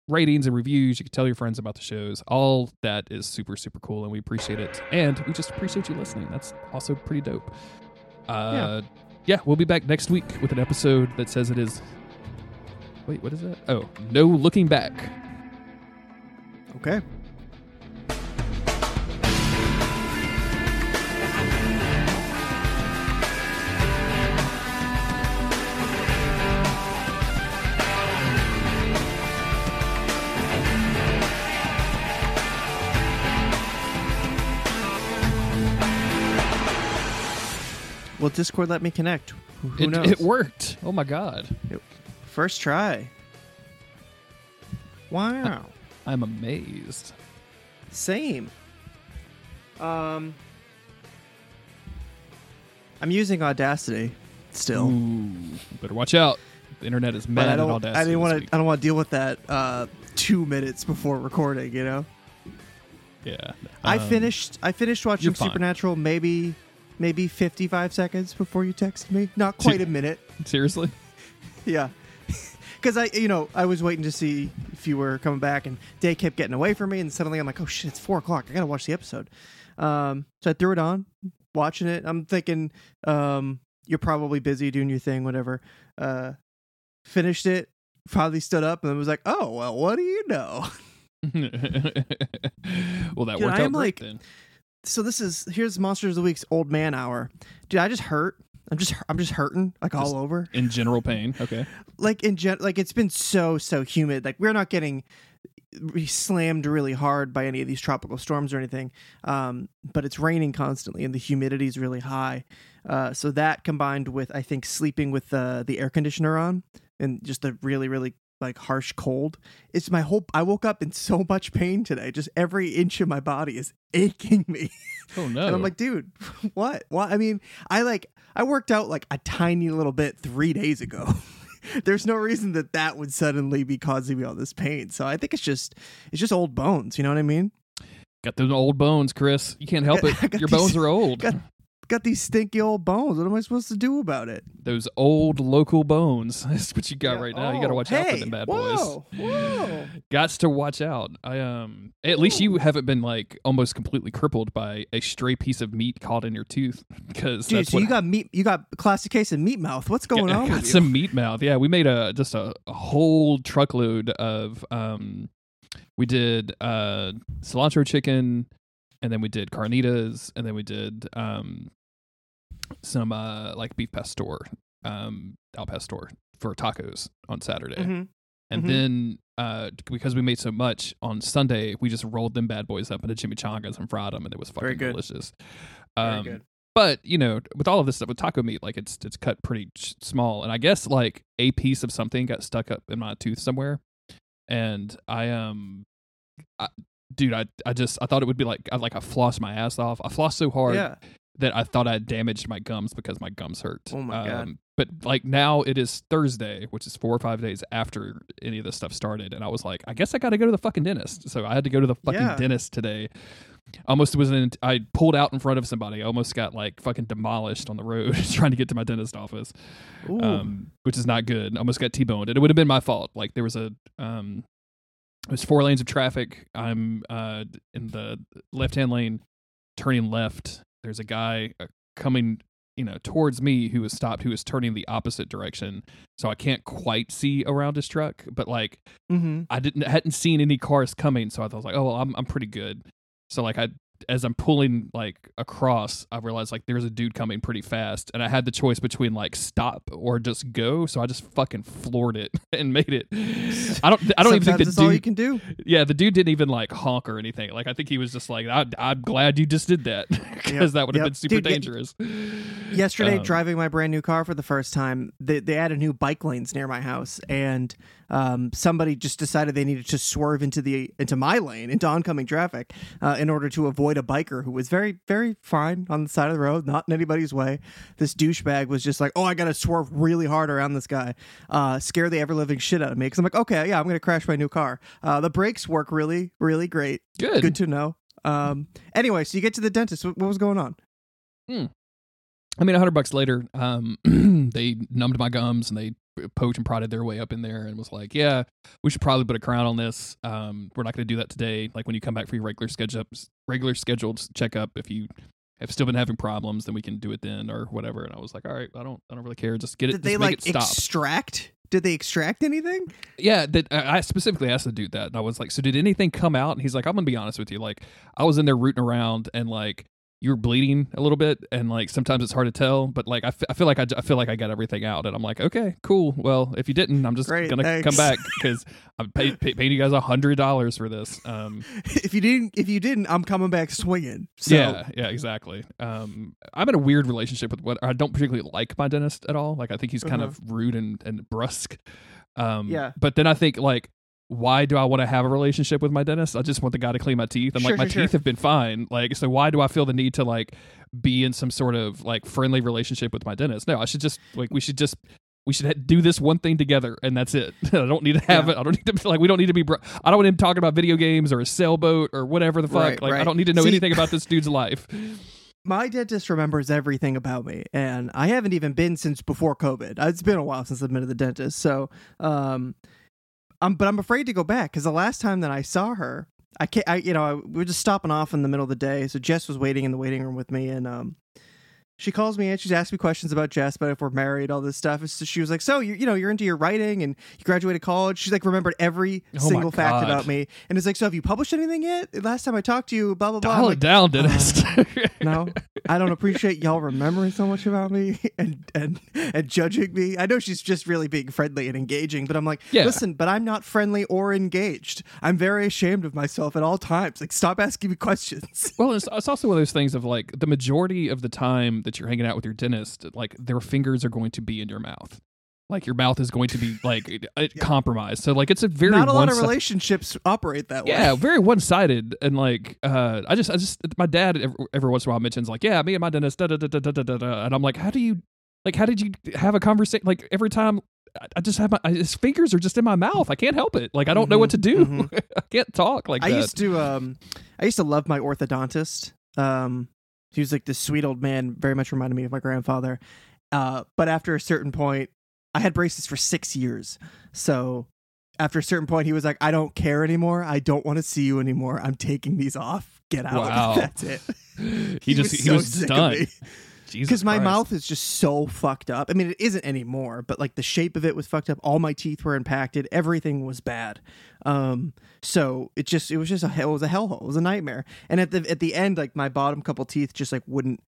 ratings and reviews. You can tell your friends about the shows. All that is super, super cool, and we appreciate it. And we just appreciate you listening. That's also pretty dope. Uh, yeah. we'll be back next week with an episode that says it is. Wait, what is that? Oh, no looking back. Okay. Will Discord let me connect? Who, who it, knows? it worked. Oh my god, First try. Wow. I'm amazed. Same. Um, I'm using Audacity still, Ooh, better watch out. The internet is but mad I at don't. Audacity. I didn't want to. I don't want to deal with that uh, two minutes before recording. You know, Yeah, I Um, finished. I finished watching fine. Supernatural. Maybe, maybe 55 seconds before you texted me. Not quite a minute. Seriously, (laughs) Yeah. (laughs) Because I, you know, I was waiting to see if you were coming back, and day kept getting away from me, and suddenly I'm like, oh shit, it's four o'clock. I gotta watch the episode. Um, so I threw it on, watching it. I'm thinking, um, you're probably busy doing your thing, whatever. Uh, finished it. Finally stood up and was like, oh well, what do you know? (laughs) well, that Dude, worked I out great like- then. So this is here's Monsters of the Week's old man hour. Dude, I just hurt. I'm just I'm just hurting like all over. In general pain. Okay. like in gen like it's been so so humid like we're not getting slammed really hard by any of these tropical storms or anything um but it's raining constantly and the humidity is really high uh so that combined with i think sleeping with the the air conditioner on and just the really really like harsh cold it's my whole i woke up in so much pain today just every inch of my body is aching me Oh no. (laughs) and I'm like, dude, (laughs) what? What? I mean, I like, I worked out like a tiny little bit three days ago. (laughs) There's no reason that that would suddenly be causing me all this pain. So I think it's just, it's just old bones. You know what I mean? got those old bones, Chris. You can't help got- it. Your these- bones are old. got- Got these stinky old bones. What am I supposed to do about it? Those old local bones. (laughs) That's what you got right now. you got to Oh, watch out for hey, them bad whoa, boys. Whoa. (laughs) Gots to watch out. I um. At least you haven't been like almost completely crippled by a stray piece of meat caught in your tooth. (laughs) Because Dude, so what you got meat, you got classic case of meat mouth. What's going Yeah, on got some meat mouth. Yeah, we made a just a, a whole truckload of um we did uh cilantro chicken and then we did carnitas and then we did um some uh like beef pastor um al pastor for tacos on Saturday. Mhm. And Mhm. then uh because we made so much on Sunday, we just rolled them bad boys up into chimichangas and fried them and it was Very fucking good. delicious. Very Um, good. but you know with all of this stuff with taco meat like it's it's cut pretty ch- small and i guess like a piece of something got stuck up in my tooth somewhere and i um I, dude i i just i thought it would be like i like i flossed my ass off i flossed so hard Yeah. That i thought i had damaged my gums because my gums hurt Oh my God. Um, but like now it is thursday which is four or five days after any of this stuff started and i was like i guess i gotta go to the fucking dentist so i had to go to the fucking Yeah. dentist today almost was an I pulled out in front of somebody. I almost got like fucking demolished on the road (laughs) trying to get to my dentist office, um, which is not good. Almost got t-boned, and it would have been my fault. Like there was a um, it was four lanes of traffic. I'm uh in the left hand lane, turning left. There's a guy uh, coming. You know, towards me, who was stopped, who was turning the opposite direction. So I can't quite see around his truck, but like mm-hmm. I didn't hadn't seen any cars coming, so I was like, oh well, I'm I'm pretty good. So like I as I'm pulling like across, I realized like there's a dude coming pretty fast, and I had the choice between like stop or just go. So I just fucking floored it (laughs) and made it. I don't. I don't even think the that's all you dude. can do. Yeah, the dude didn't even like honk or anything. Like I think he was just like, I, "I'm glad you just did that," because (laughs) Yep, that would have yep. been super Dude, dangerous. Yesterday, Um, driving my brand new car for the first time, they, they added new bike lanes near my house, and um, somebody just decided they needed to swerve into the into my lane into oncoming traffic uh, in order to avoid a biker who was very very fine on the side of the road, not in anybody's way. This douchebag was just like, "Oh, I got to swerve really hard around this guy," uh, scare the ever living shit out of me because I'm like, "Okay, yeah, I'm gonna crash my new car." Uh, the brakes work really really great. Good. Good to know. Um, anyway, so you get to the dentist. What, what was going on? I mean, a hundred bucks later, um, (clears throat) they numbed my gums and they poked and prodded their way up in there and was like, "Yeah, we should probably put a crown on this. Um, we're not going to do that today. Like when you come back for your regular schedule, regular scheduled checkup, if you have still been having problems, then we can do it then or whatever." And I was like, "All right, I don't, I don't really care. Just get it. Did they like it stop." extract? Did they extract anything? Yeah, that I I specifically asked the dude that, and I was like, "So did anything come out?" And he's like, "I'm gonna be honest with you. Like, I was in there rooting around, and like, you were bleeding a little bit, and like sometimes it's hard to tell, but like I, f- I feel like I, j- I feel like I got everything out, and I'm like, okay, cool. Well, if you didn't, I'm just Great, gonna thanks. come back (laughs) because I'm paid, pay, paying you guys a hundred dollars for this. Um, if you didn't, if you didn't, I'm coming back swinging. So, yeah, yeah, exactly. Um, I'm in a weird relationship with what I don't particularly like my dentist at all. Like I think he's kind Uh-huh. of rude and, and brusque. Um, Yeah. But then I think like, why do I want to have a relationship with my dentist? I just want the guy to clean my teeth. I'm Sure, like, my sure, sure. teeth have been fine. Like, so why do I feel the need to like be in some sort of like friendly relationship with my dentist? No, I should just like we should just. We should do this one thing together, and that's it. (laughs) I don't need to have Yeah. it. I don't need to be like. We don't need to be. Bro- I don't want him talking about video games or a sailboat or whatever the fuck. Right, like, I don't need to know See- anything about (laughs) this dude's life. my dentist remembers everything about me, and I haven't even been since before COVID. It's been a while since I've been to the dentist, so um, I'm but I'm afraid to go back because the last time that I saw her, I can't. I you know I, we were just stopping off in the middle of the day, so Jess was waiting in the waiting room with me, and um. She calls me and she's asking me questions about Jess, about if we're married, all this stuff. So she was like, "So you, you know, you're into your writing and you graduated college." She's like, remembered every Oh single fact about me, and it's like, "So have you published anything yet? Last time I talked to you, blah blah blah." Dial like, it down, dentist. Uh, (laughs) no, I don't appreciate y'all remembering so much about me (laughs) and and and judging me. I know she's just really being friendly and engaging, but I'm like, Yeah. listen, but I'm not friendly or engaged. I'm very ashamed of myself at all times. Like, stop asking me questions. Well, it's, it's also one of those things of like the majority of the time that you're hanging out with your dentist, like their fingers are going to be in your mouth. Like your mouth is going to be (laughs) like uh, compromised. So like it's a very not a lot of relationships operate that way. Yeah, very one sided. And like, uh, I just, I just, my dad every, every once in a while mentions like, yeah, me and my dentist, da da da da da da da, and I'm like, how do you, like, how did you have a conversation? Like every time. I- just have my his fingers are just in my mouth. I can't help it. Like I don't know what to do. mhm. (laughs) I can't talk like I that. used to um I used to love my orthodontist. Um he was like this sweet old man, very much reminded me of my grandfather. Uh but after a certain point I had braces for 6 years. So after a certain point he was like I don't care anymore. I don't want to see you anymore. I'm taking these off. Get out. Wow. (laughs) That's it. he, just he so was done. Because my Christ. mouth is just so fucked up. I mean, it isn't anymore, but like the shape of it was fucked up. All my teeth were impacted. Everything was bad. Um, so it just it was just a hell. It was a hellhole. It was a nightmare. And at the at the end, like my bottom couple teeth just like wouldn't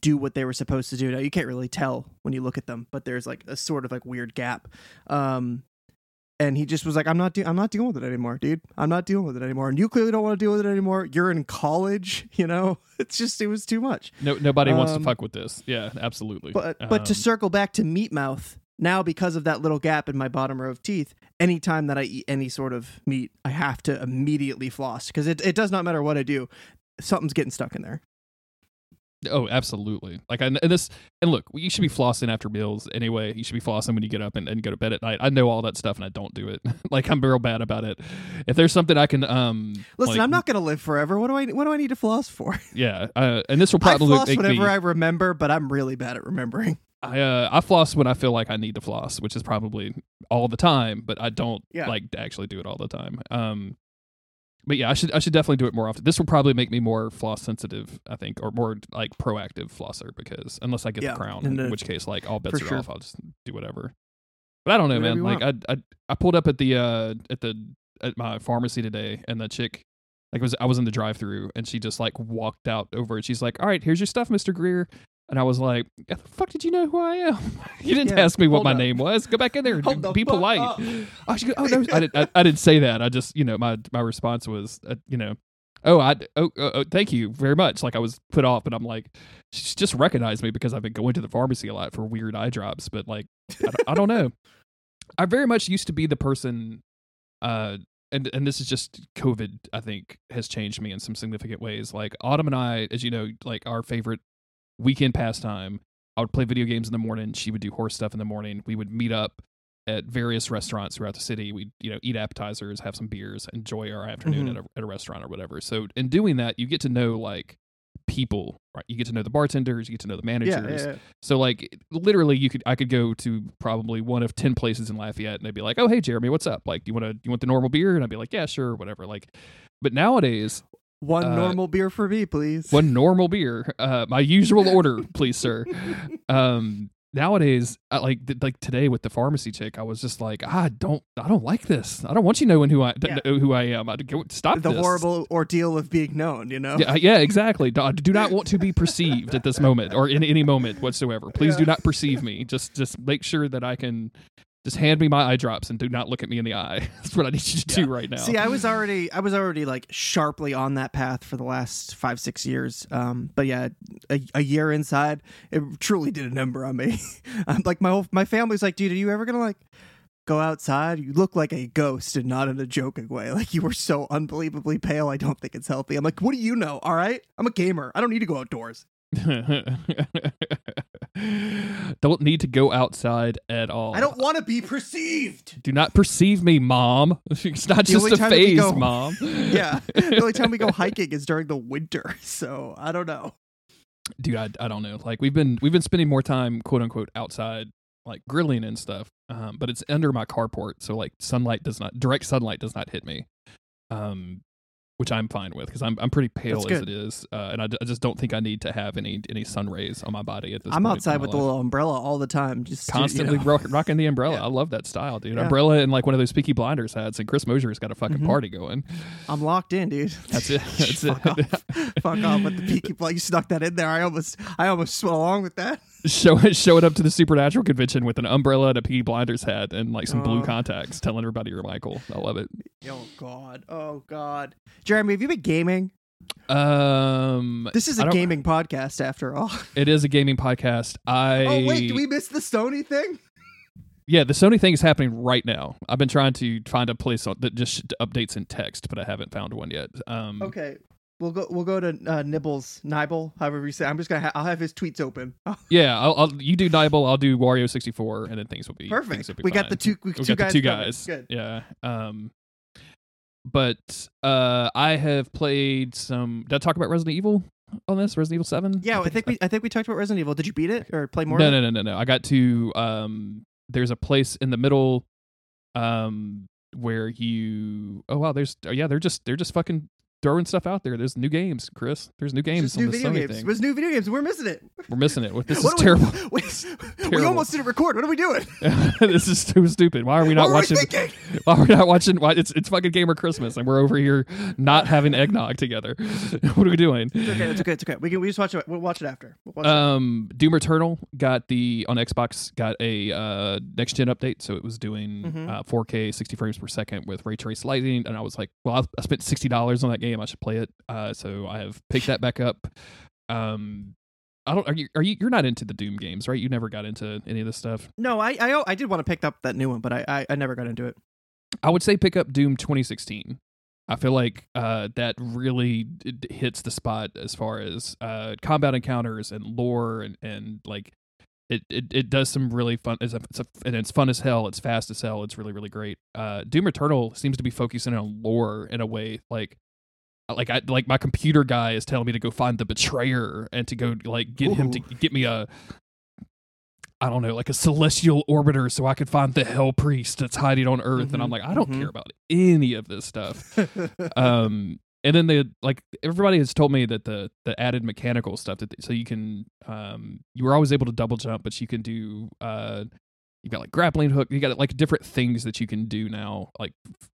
do what they were supposed to do. Now you can't really tell when you look at them, but there's like a sort of like weird gap. Um, and he just was like, "I'm not, de- I'm not dealing with it anymore, dude. I'm not dealing with it anymore. And you clearly don't want to deal with it anymore. You're in college, (laughs) you know. (laughs) It's just, it was too much." No, nobody wants to Um, fuck with this. Yeah, absolutely. But but to Um, circle back to meat mouth, now because of that little gap in my bottom row of teeth, anytime that I eat any sort of meat, I have to immediately floss because it, it does not matter what I do, something's getting stuck in there. Oh, absolutely. Like, I, and this, and look, you should be flossing after meals anyway. You should be flossing when you get up and, and go to bed at night. I know all that stuff, and I don't do it. (laughs) like, I'm real bad about it. If there's something I can, um, Listen, like, I'm not gonna live forever. What do I what do I need to floss for? (laughs) Yeah, uh, and this will I probably floss make whenever me. I remember, but I'm really bad at remembering. (laughs) I uh, I floss when I feel like I need to floss, which is probably all the time, but I don't Yeah. like actually do it all the time. Um, but yeah, I should I should definitely do it more often. This will probably make me more floss sensitive, I think, or more like proactive flosser because unless I get Yeah, the crown, in uh, which case like all bets are sure. off. I'll just do whatever. But I don't know, Whatever man. Like I, I I pulled up at the uh at the at my pharmacy today, and the chick Like I was I was in the drive through and she just like walked out over and she's like, All right, here's your stuff, Mr. Greer. And I was like, "How the fuck did you know who I am? (laughs) you didn't Yeah, ask me what my up. name was. Go back in there. And be polite. up. Oh, she goes, oh no, I, didn't, I, I didn't say that. I just, you know, my my response was, uh, you know, oh, I, oh, oh, oh, thank you very much. Like I was put off, but I'm like, she's just recognized me because I've been going to the pharmacy a lot for weird eye drops. But like, I, don't- I don't know. (laughs) I very much used to be the person, uh, and and this is just COVID. I think has changed me in some significant ways. Like Autumn and I, as you know, like our favorite weekend pastime. I would play video games in the morning. She would do horse stuff in the morning. We would meet up at various restaurants throughout the city. We'd, you know, eat appetizers, have some beers, enjoy our afternoon Mhm. at, a, at a restaurant or whatever. So in doing that, you get to know like people, right? You get to know the bartenders, you get to know the managers. yeah, yeah. So like literally you could I could go to probably one of 10 places in Lafayette and they'd be like, "Oh, hey Jeremy, what's up? Like, do you want to you want the normal beer?" And I'd be like, "Yeah, sure, whatever." Like but nowadays, One Uh, normal beer for me, please. one normal beer, uh my usual order, (laughs) please, sir. Um nowadays I, like like today with the pharmacy chick i was just like i don't i don't like this i don't want you knowing who i Yeah. know who i am i stop the this. horrible ordeal of being known, you know? yeah, yeah, exactly. Do, I do not want to be perceived at this moment or in any moment whatsoever. Please do not perceive me. Just just make sure that I can just hand me my eye drops and do not look at me in the eye. (laughs) That's what I need you to do right now. See, I was already, I was already like sharply on that path for the last five, six years. Um, but yeah, a, a year inside, it truly did a number on me. (laughs) I'm like my whole, my family's like, dude, are you ever gonna like go outside? You look like a ghost, and not in a joking way. (laughs) Like you were so unbelievably pale. I don't think it's healthy. I'm like, what do you know? All right, I'm a gamer. I don't need to go outdoors. (laughs) don't need to go outside at all. I don't want to be perceived. Do not perceive me, mom. (laughs) It's not The just a time that we phase, go- mom. (laughs) Yeah, the only time we go hiking is during the winter. So I don't know. dude I, I don't know like we've been we've been spending more time quote unquote outside like grilling and stuff um but it's under my carport so like sunlight does not direct sunlight does not hit me um which I'm fine with because I'm I'm pretty pale as it is, uh, and I, d- I just don't think I need to have any any sun rays on my body at this. Point. I'm outside with the little umbrella all the time, just to, you constantly know. rock, rocking the umbrella. Yeah. I love that style, dude. Yeah. Umbrella and like one of those Peaky Blinders hats, and Chris Mosier's got a fucking Mhm. party going. I'm locked in, dude. (laughs) That's it. (laughs) That's Fuck it. off. Fuck off with the peaky Blinders. You snuck that in there. I almost, I almost went along with that. Show (laughs) showing up to the Supernatural convention with an umbrella and a Peaky Blinders hat and like some blue Oh. contacts, telling everybody you're Michael. I love it. Oh God. Oh God. Jeremy, have you been gaming? Um, This is a gaming podcast after all. (laughs) It is a gaming podcast. I Oh wait, do we miss the Sony thing? yeah, the Sony thing is happening right now. I've been trying to find a place that just updates in text, but I haven't found one yet. Um, Okay. We'll go. We'll go to uh, Nibbles, Nibble, however you say. I'm just gonna. Ha- I'll have his tweets open. (laughs) Yeah, I'll, I'll you do Nibel, I'll do Wario sixty four, and then things will be Perfect. will be We got the two- we- two got the two guys guys. Good. Yeah. Um, but uh, I have played some. Did I talk about Resident Evil on this? Resident Evil Seven. yeah, I think we. I think we talked about Resident Evil. Did you beat it or play more? No, no, no, no, no. I got to um there's a place in the middle um where you oh wow, there's oh, yeah, they're just they're just fucking throwing stuff out there. There's new games, Chris. There's new games on new video Sony games. thing. There's new video games. We're missing it. We're missing it. (laughs) (laughs) This is are terrible. We, we, we almost didn't record. What are we doing? (laughs) this is too stupid. Why are we not What were we? Why are we not watching? Why it's it's fucking Gamer Christmas and we're over here not having eggnog together. what are we doing? It's okay. It's okay. It's okay. We can. We just watch it. We'll watch it after. We'll watch it. Um, Doom Eternal got the on Xbox got a uh, next gen update, so it was doing Mhm. uh, 4K 60 frames per second with ray trace lighting, and I was like, well, I, I spent sixty dollars on that game, I should play it. Uh, so I have picked that back up. Um, I don't. Are you? Are you? You're not into the Doom games, right? You never got into any of this stuff. No, I, I I did want to pick up that new one, but I I, I never got into it. I would say pick up Doom 2016. I feel like uh, that really hits the spot as far as uh, combat encounters and lore and, and like it, it, it does some really fun. It's, a, it's a, and it's fun as hell. It's fast as hell. It's really really great. Uh, Doom Eternal seems to be focusing on lore in a way like like I like my computer guy is telling me to go find the betrayer and to go like get him to get me a I don't know, like a celestial orbiter so I could find the hell priest that's hiding on Earth. And I'm Mhm, like, I don't mhm. care about any of this stuff. (laughs) um and then they like everybody has told me that the the added mechanical stuff that so you can um you were always able to double jump but you can do uh you got like grappling hook. You got like different things that you can do now, like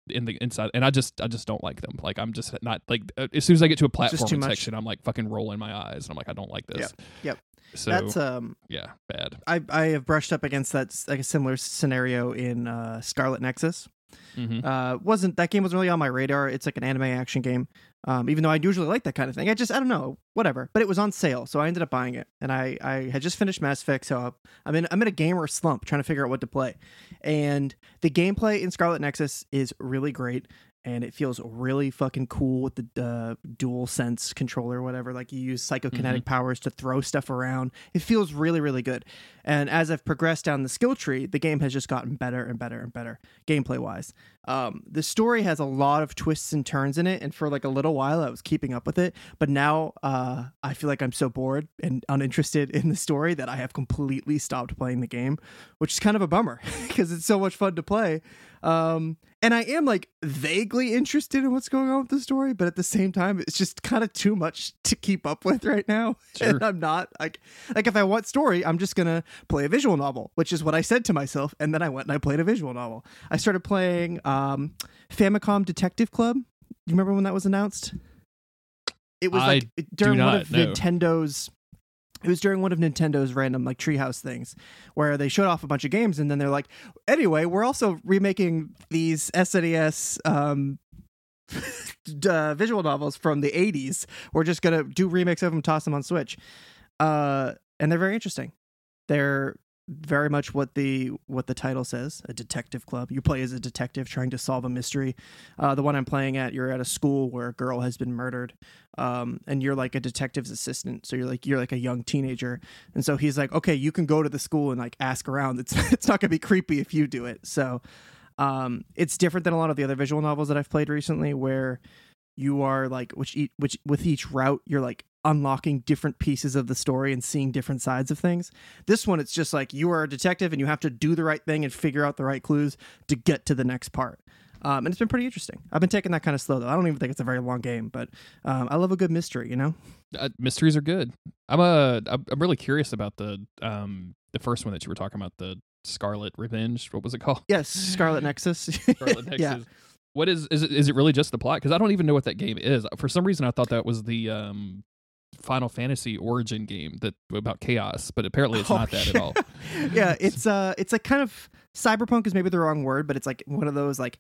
in the inside. And I just I just don't like them. Like I'm just not like uh, as soon as I get to a just too platforming much. section, I'm like fucking rolling my eyes, and I'm like I don't like this. Yep. So That's um yeah, bad. I I have brushed up against that like a similar scenario in uh Scarlet Nexus. Hmm Uh wasn't that game wasn't really on my radar. It's like an anime action game. Um even though I usually like that kind of thing. I just I don't know, whatever. But it was on sale, so I ended up buying it. And I I had just finished Mass Effect, so I'm in I'm in a gamer slump trying to figure out what to play. And the gameplay in Scarlet Nexus is really great and it feels really fucking cool with the uh, dual sense controller or whatever like you use psychokinetic powers to throw stuff around. It feels really really good. And as i've progressed down the skill tree the game has just gotten better and better and better gameplay wise um, the story has a lot of twists and turns in it and for like a little while i was keeping up with it. But now uh, i feel like i'm so bored and uninterested in the story that i have completely stopped playing the game which is kind of a bummer (laughs) because it's so much fun to play um, and I am like vaguely interested in what's going on with the story, but at the same time, it's just kind of too much to keep up with right now. (laughs) Sure. And I'm not like like if I want story, I'm just gonna play a visual novel, which is what I said to myself, and then I went and I played a visual novel. I started playing um, Famicom Detective Club. You remember when that was announced? It was I like during one of know. Nintendo's it was during one of Nintendo's random like treehouse things where they showed off a bunch of games and then they're like, anyway, we're also remaking these SNES um, (laughs) uh, visual novels from the 80s. We're just going to do remakes of them, toss them on Switch. Uh, and they're very interesting. They're very much what the what the title says a detective club. You play as a detective trying to solve a mystery. Uh, the one i'm playing at you're at a school where a girl has been murdered um, and you're like a detective's assistant. So you're like you're like a young teenager. And so he's like okay you can go to the school and like ask around. It's (laughs) it's not gonna be creepy if you do it. So um, it's different than a lot of the other visual novels that i've played recently where you are like which each which with each route you're like unlocking different pieces of the story and seeing different sides of things this one it's just like you are a detective and you have to do the right thing and figure out the right clues to get to the next part um, and it's been pretty interesting i've been taking that kind of slow though i don't even think it's a very long game but um, i love a good mystery you know Uh, mysteries are good. I'm a I'm I'm really curious about the um the first one that you were talking about the Scarlet Revenge. What was it called? yes scarlet nexus (laughs) Scarlet (laughs) Nexus. yeah What is is it? Is it really just the plot? Because I don't even know what that game is. For some reason, I thought that was the um Final Fantasy Origin game that about chaos, but apparently it's Oh, not that at all. (laughs) yeah, (laughs) it's uh it's like kind of cyberpunk is maybe the wrong word, but it's like one of those like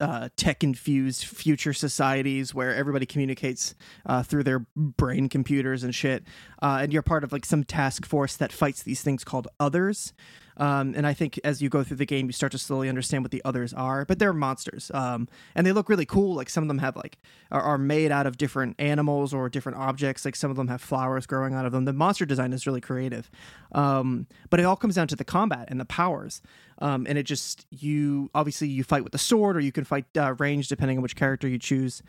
uh, tech infused future societies where everybody communicates uh, through their brain computers and shit. Uh, and you're part of like some task force that fights these things called others. Um, and I think as you go through the game, you start to slowly understand what the others are. But they're monsters, um, and they look really cool. Like some of them have like are, are made out of different animals or different objects. Like some of them have flowers growing out of them. The monster design is really creative, um, but it all comes down to the combat and the powers. Um, and it just you obviously you fight with the sword or you can fight uh, range depending on which character you choose.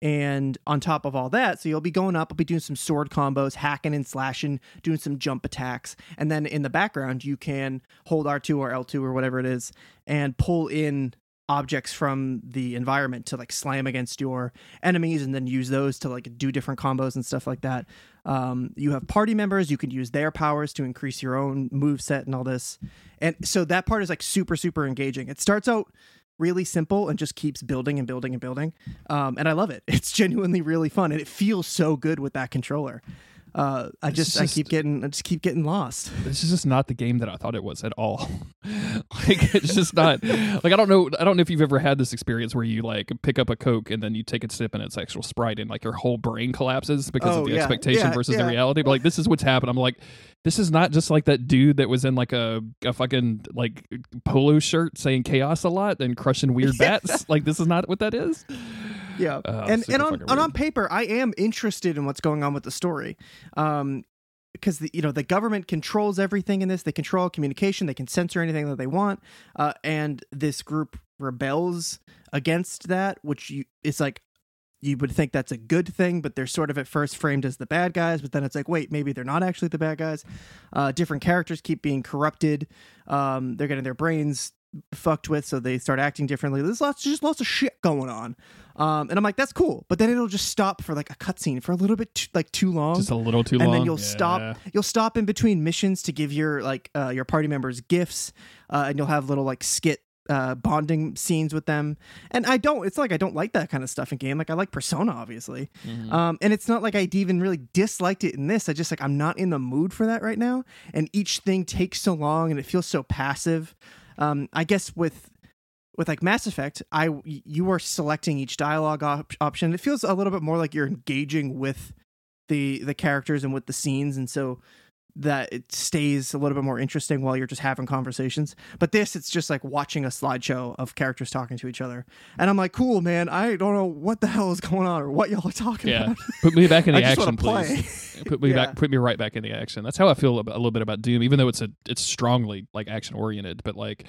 And on top of all that, so you'll be going up, I'll be doing some sword combos, hacking and slashing, doing some jump attacks. And then in the background, you can hold R2 or L2 or whatever it is and pull in objects from the environment to like slam against your enemies and then use those to like do different combos and stuff like that. Um, you have party members, you can use their powers to increase your own move set and all this. And so that part is like super, super engaging. It starts out really simple and just keeps building and building and building. Um, and I love it. (laughs) It's genuinely really fun and it feels so good with that controller. Uh, I just, I keep getting, I just keep getting lost. This is just not the game that I thought it was at all. (laughs) like it's just not like I don't know I don't know if you've ever had this experience where you like pick up a Coke and then you take a sip and it's actual Sprite and like your whole brain collapses because Oh, of the yeah. expectation Yeah, versus yeah. the reality. But like this is what's happened. I'm like, this is not just like that dude that was in like a, a fucking like polo shirt saying chaos a lot and crushing weird (laughs) bats. Like this is not what that is. Yeah, Oh, and and on and on paper, I am interested in what's going on with the story, um, because the you know the government controls everything in this. They control communication. They can censor anything that they want, uh, and this group rebels against that, which you it's like you would think that's a good thing, but they're sort of at first framed as the bad guys, but then it's like, wait, maybe they're not actually the bad guys. Uh, different characters keep being corrupted. Um, they're getting their brains fucked with, so they start acting differently. There's lots, just lots of shit going on, um, and I'm like, that's cool. But then it'll just stop for like a cutscene for a little bit, too, like too long, Just a little too and long. And then you'll Yeah. stop. You'll stop in between missions to give your like uh, your party members gifts, uh, and you'll have little like skit. Uh, bonding scenes with them, and I don't. It's like I don't like that kind of stuff in game. Like I like Persona, obviously, Mhm. um, and it's not like I'd even really disliked it in this. I just like I'm not in the mood for that right now, and each thing takes so long and it feels so passive. Um, I guess with with like Mass Effect, I you are selecting each dialogue op- option. It feels a little bit more like you're engaging with the the characters and with the scenes, and so that it stays a little bit more interesting while you're just having conversations. But this, it's just like watching a slideshow of characters talking to each other, and I'm like, cool, man. I don't know what the hell is going on or what y'all are talking Yeah, about. put me back in (laughs) the action, please. (laughs) Put me Yeah. back. Put me right back in the action. That's how I feel a little bit about Doom, even though it's a it's strongly like action oriented. But like,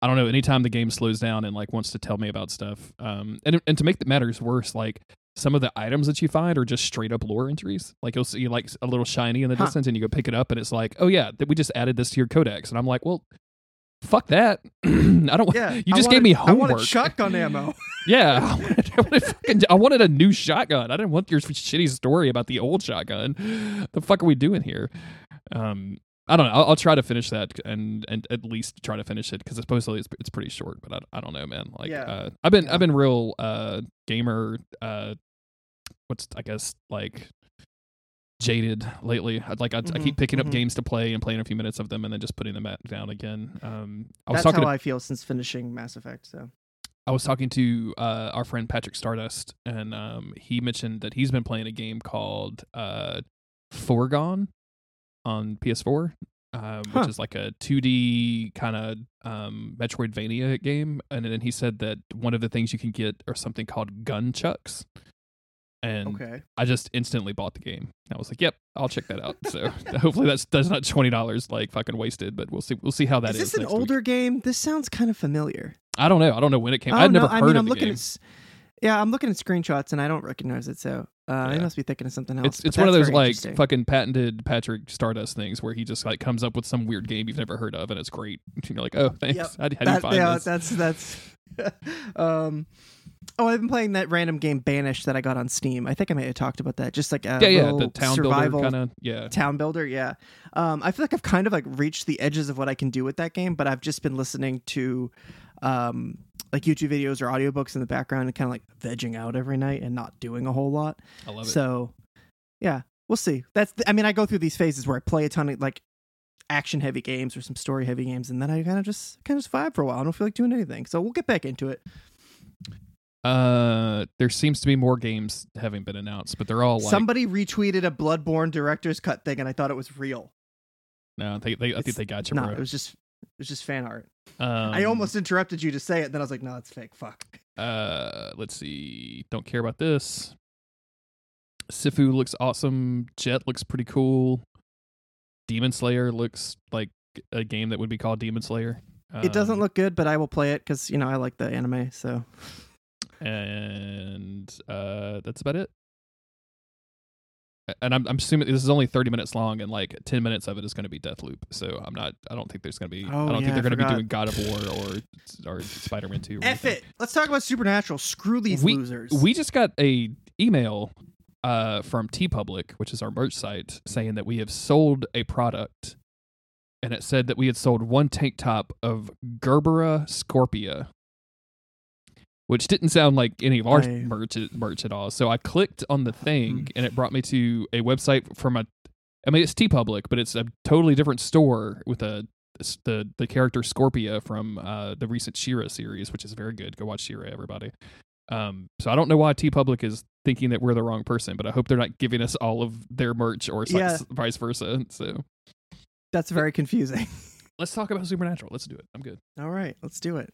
I don't know. Anytime the game slows down and like wants to tell me about stuff, um, and and to make the matters worse, like some of the items that you find are just straight up lore entries. Like you'll see like a little shiny in the Huh. distance, and you go pick it up, and it's like, oh yeah, that we just added this to your codex, and I'm like, well. Fuck that! (clears throat) I don't. Yeah, (laughs) you I just wanted- gave me I homework. wanted shotgun ammo. (laughs) Yeah, I wanted, I, wanted fucking, I wanted a new shotgun. I didn't want your shitty story about the old shotgun. The fuck are we doing here? Um, I don't know. I'll, I'll try to finish that and and at least try to finish it because supposedly it's it's pretty short. But I, I don't know, man. Like, Yeah. uh, I've been Yeah. I've been real uh gamer. Uh, what's I guess like jaded lately. I'd like I, I Mhm, keep picking mhm. up games to play and playing a few minutes of them and then just putting them down again. Um, I was That's talking how to I feel since finishing Mass Effect. So I was talking to uh, our friend Patrick Stardust, and um, he mentioned that he's been playing a game called uh, Foregone on PS4, um, Huh. which is like a 2D kind of um, Metroidvania game. And then he said that one of the things you can get are something called gun chucks. And okay, I just instantly bought the game. I was like, "Yep, I'll check that out." So (laughs) hopefully that's that's not twenty dollars like fucking wasted, but we'll see. We'll see how that is is. this an next week. older game? This sounds kind of familiar. I don't know. I don't know when it came. Oh, no, never I heard mean, of I'm the looking game. at. Yeah, I'm looking at screenshots and I don't recognize it. So uh, I Yeah. must be thinking of something else. It's it's one of those like fucking patented Patrick Stardust things where he just like comes up with some weird game you've never heard of and it's great. (laughs) And you're like, oh, thanks. Yep. How, how do you That- find yeah, this? that's that's. (laughs) um, oh, I've been playing that random game Banished that I got on Steam. I think I may have talked about that. Just like a yeah, yeah, the town survival builder kind of. Yeah, town builder. Yeah, um, I feel like I've kind of like reached the edges of what I can do with that game, but I've just been listening to, um, like YouTube videos or audiobooks in the background and kind of like vegging out every night and not doing a whole lot. I love it. So, yeah, we'll see. That's I mean, I go through these phases where I play a ton of like action heavy games or some story heavy games, and then I kind of just kind of just vibe for a while. I don't feel like doing anything, so we'll get back into it. uh, there seems to be more games having been announced, but they're all like Somebody retweeted a Bloodborne director's cut thing, and I thought it was real. no. They, they, I think they got you, No, bro. it was just it was just fan art. Um, I almost interrupted you to say it, then I was like, no, it's fake. Fuck. Uh, let's see. Don't care about this. Sifu looks awesome. Jet looks pretty cool. Demon Slayer looks like a game that would be called Demon Slayer. it doesn't Um, look good, but I will play it because you know I like the anime. So and uh, that's about it. And I'm, I'm assuming this is only 30 minutes long, and like 10 minutes of it is going to be Deathloop. So I'm not. I don't think there's going to be. Oh, I don't yeah, think they're going to be doing God of War or or Spider-Man 2. Or F anything. it. Let's talk about Supernatural. Screw these We- losers. We just got a email uh, from TeePublic, which is our merch site, saying that we have sold a product, and it said that we had sold one tank top of Gerbera Scorpia, which didn't sound like any of our I- merch merch at all. So I clicked on the thing, Hmm. and it brought me to a website from a. I mean, it's TeePublic, but it's a totally different store with a the the character Scorpia from uh, the recent She-Ra series, which is very good. Go watch She-Ra, everybody. Um, so I don't know why TeePublic is thinking that we're the wrong person, but I hope they're not giving us all of their merch or Yeah. vice versa. So That's very confusing. (laughs) let's talk about Supernatural. Let's do it. I'm good. All right, let's do it.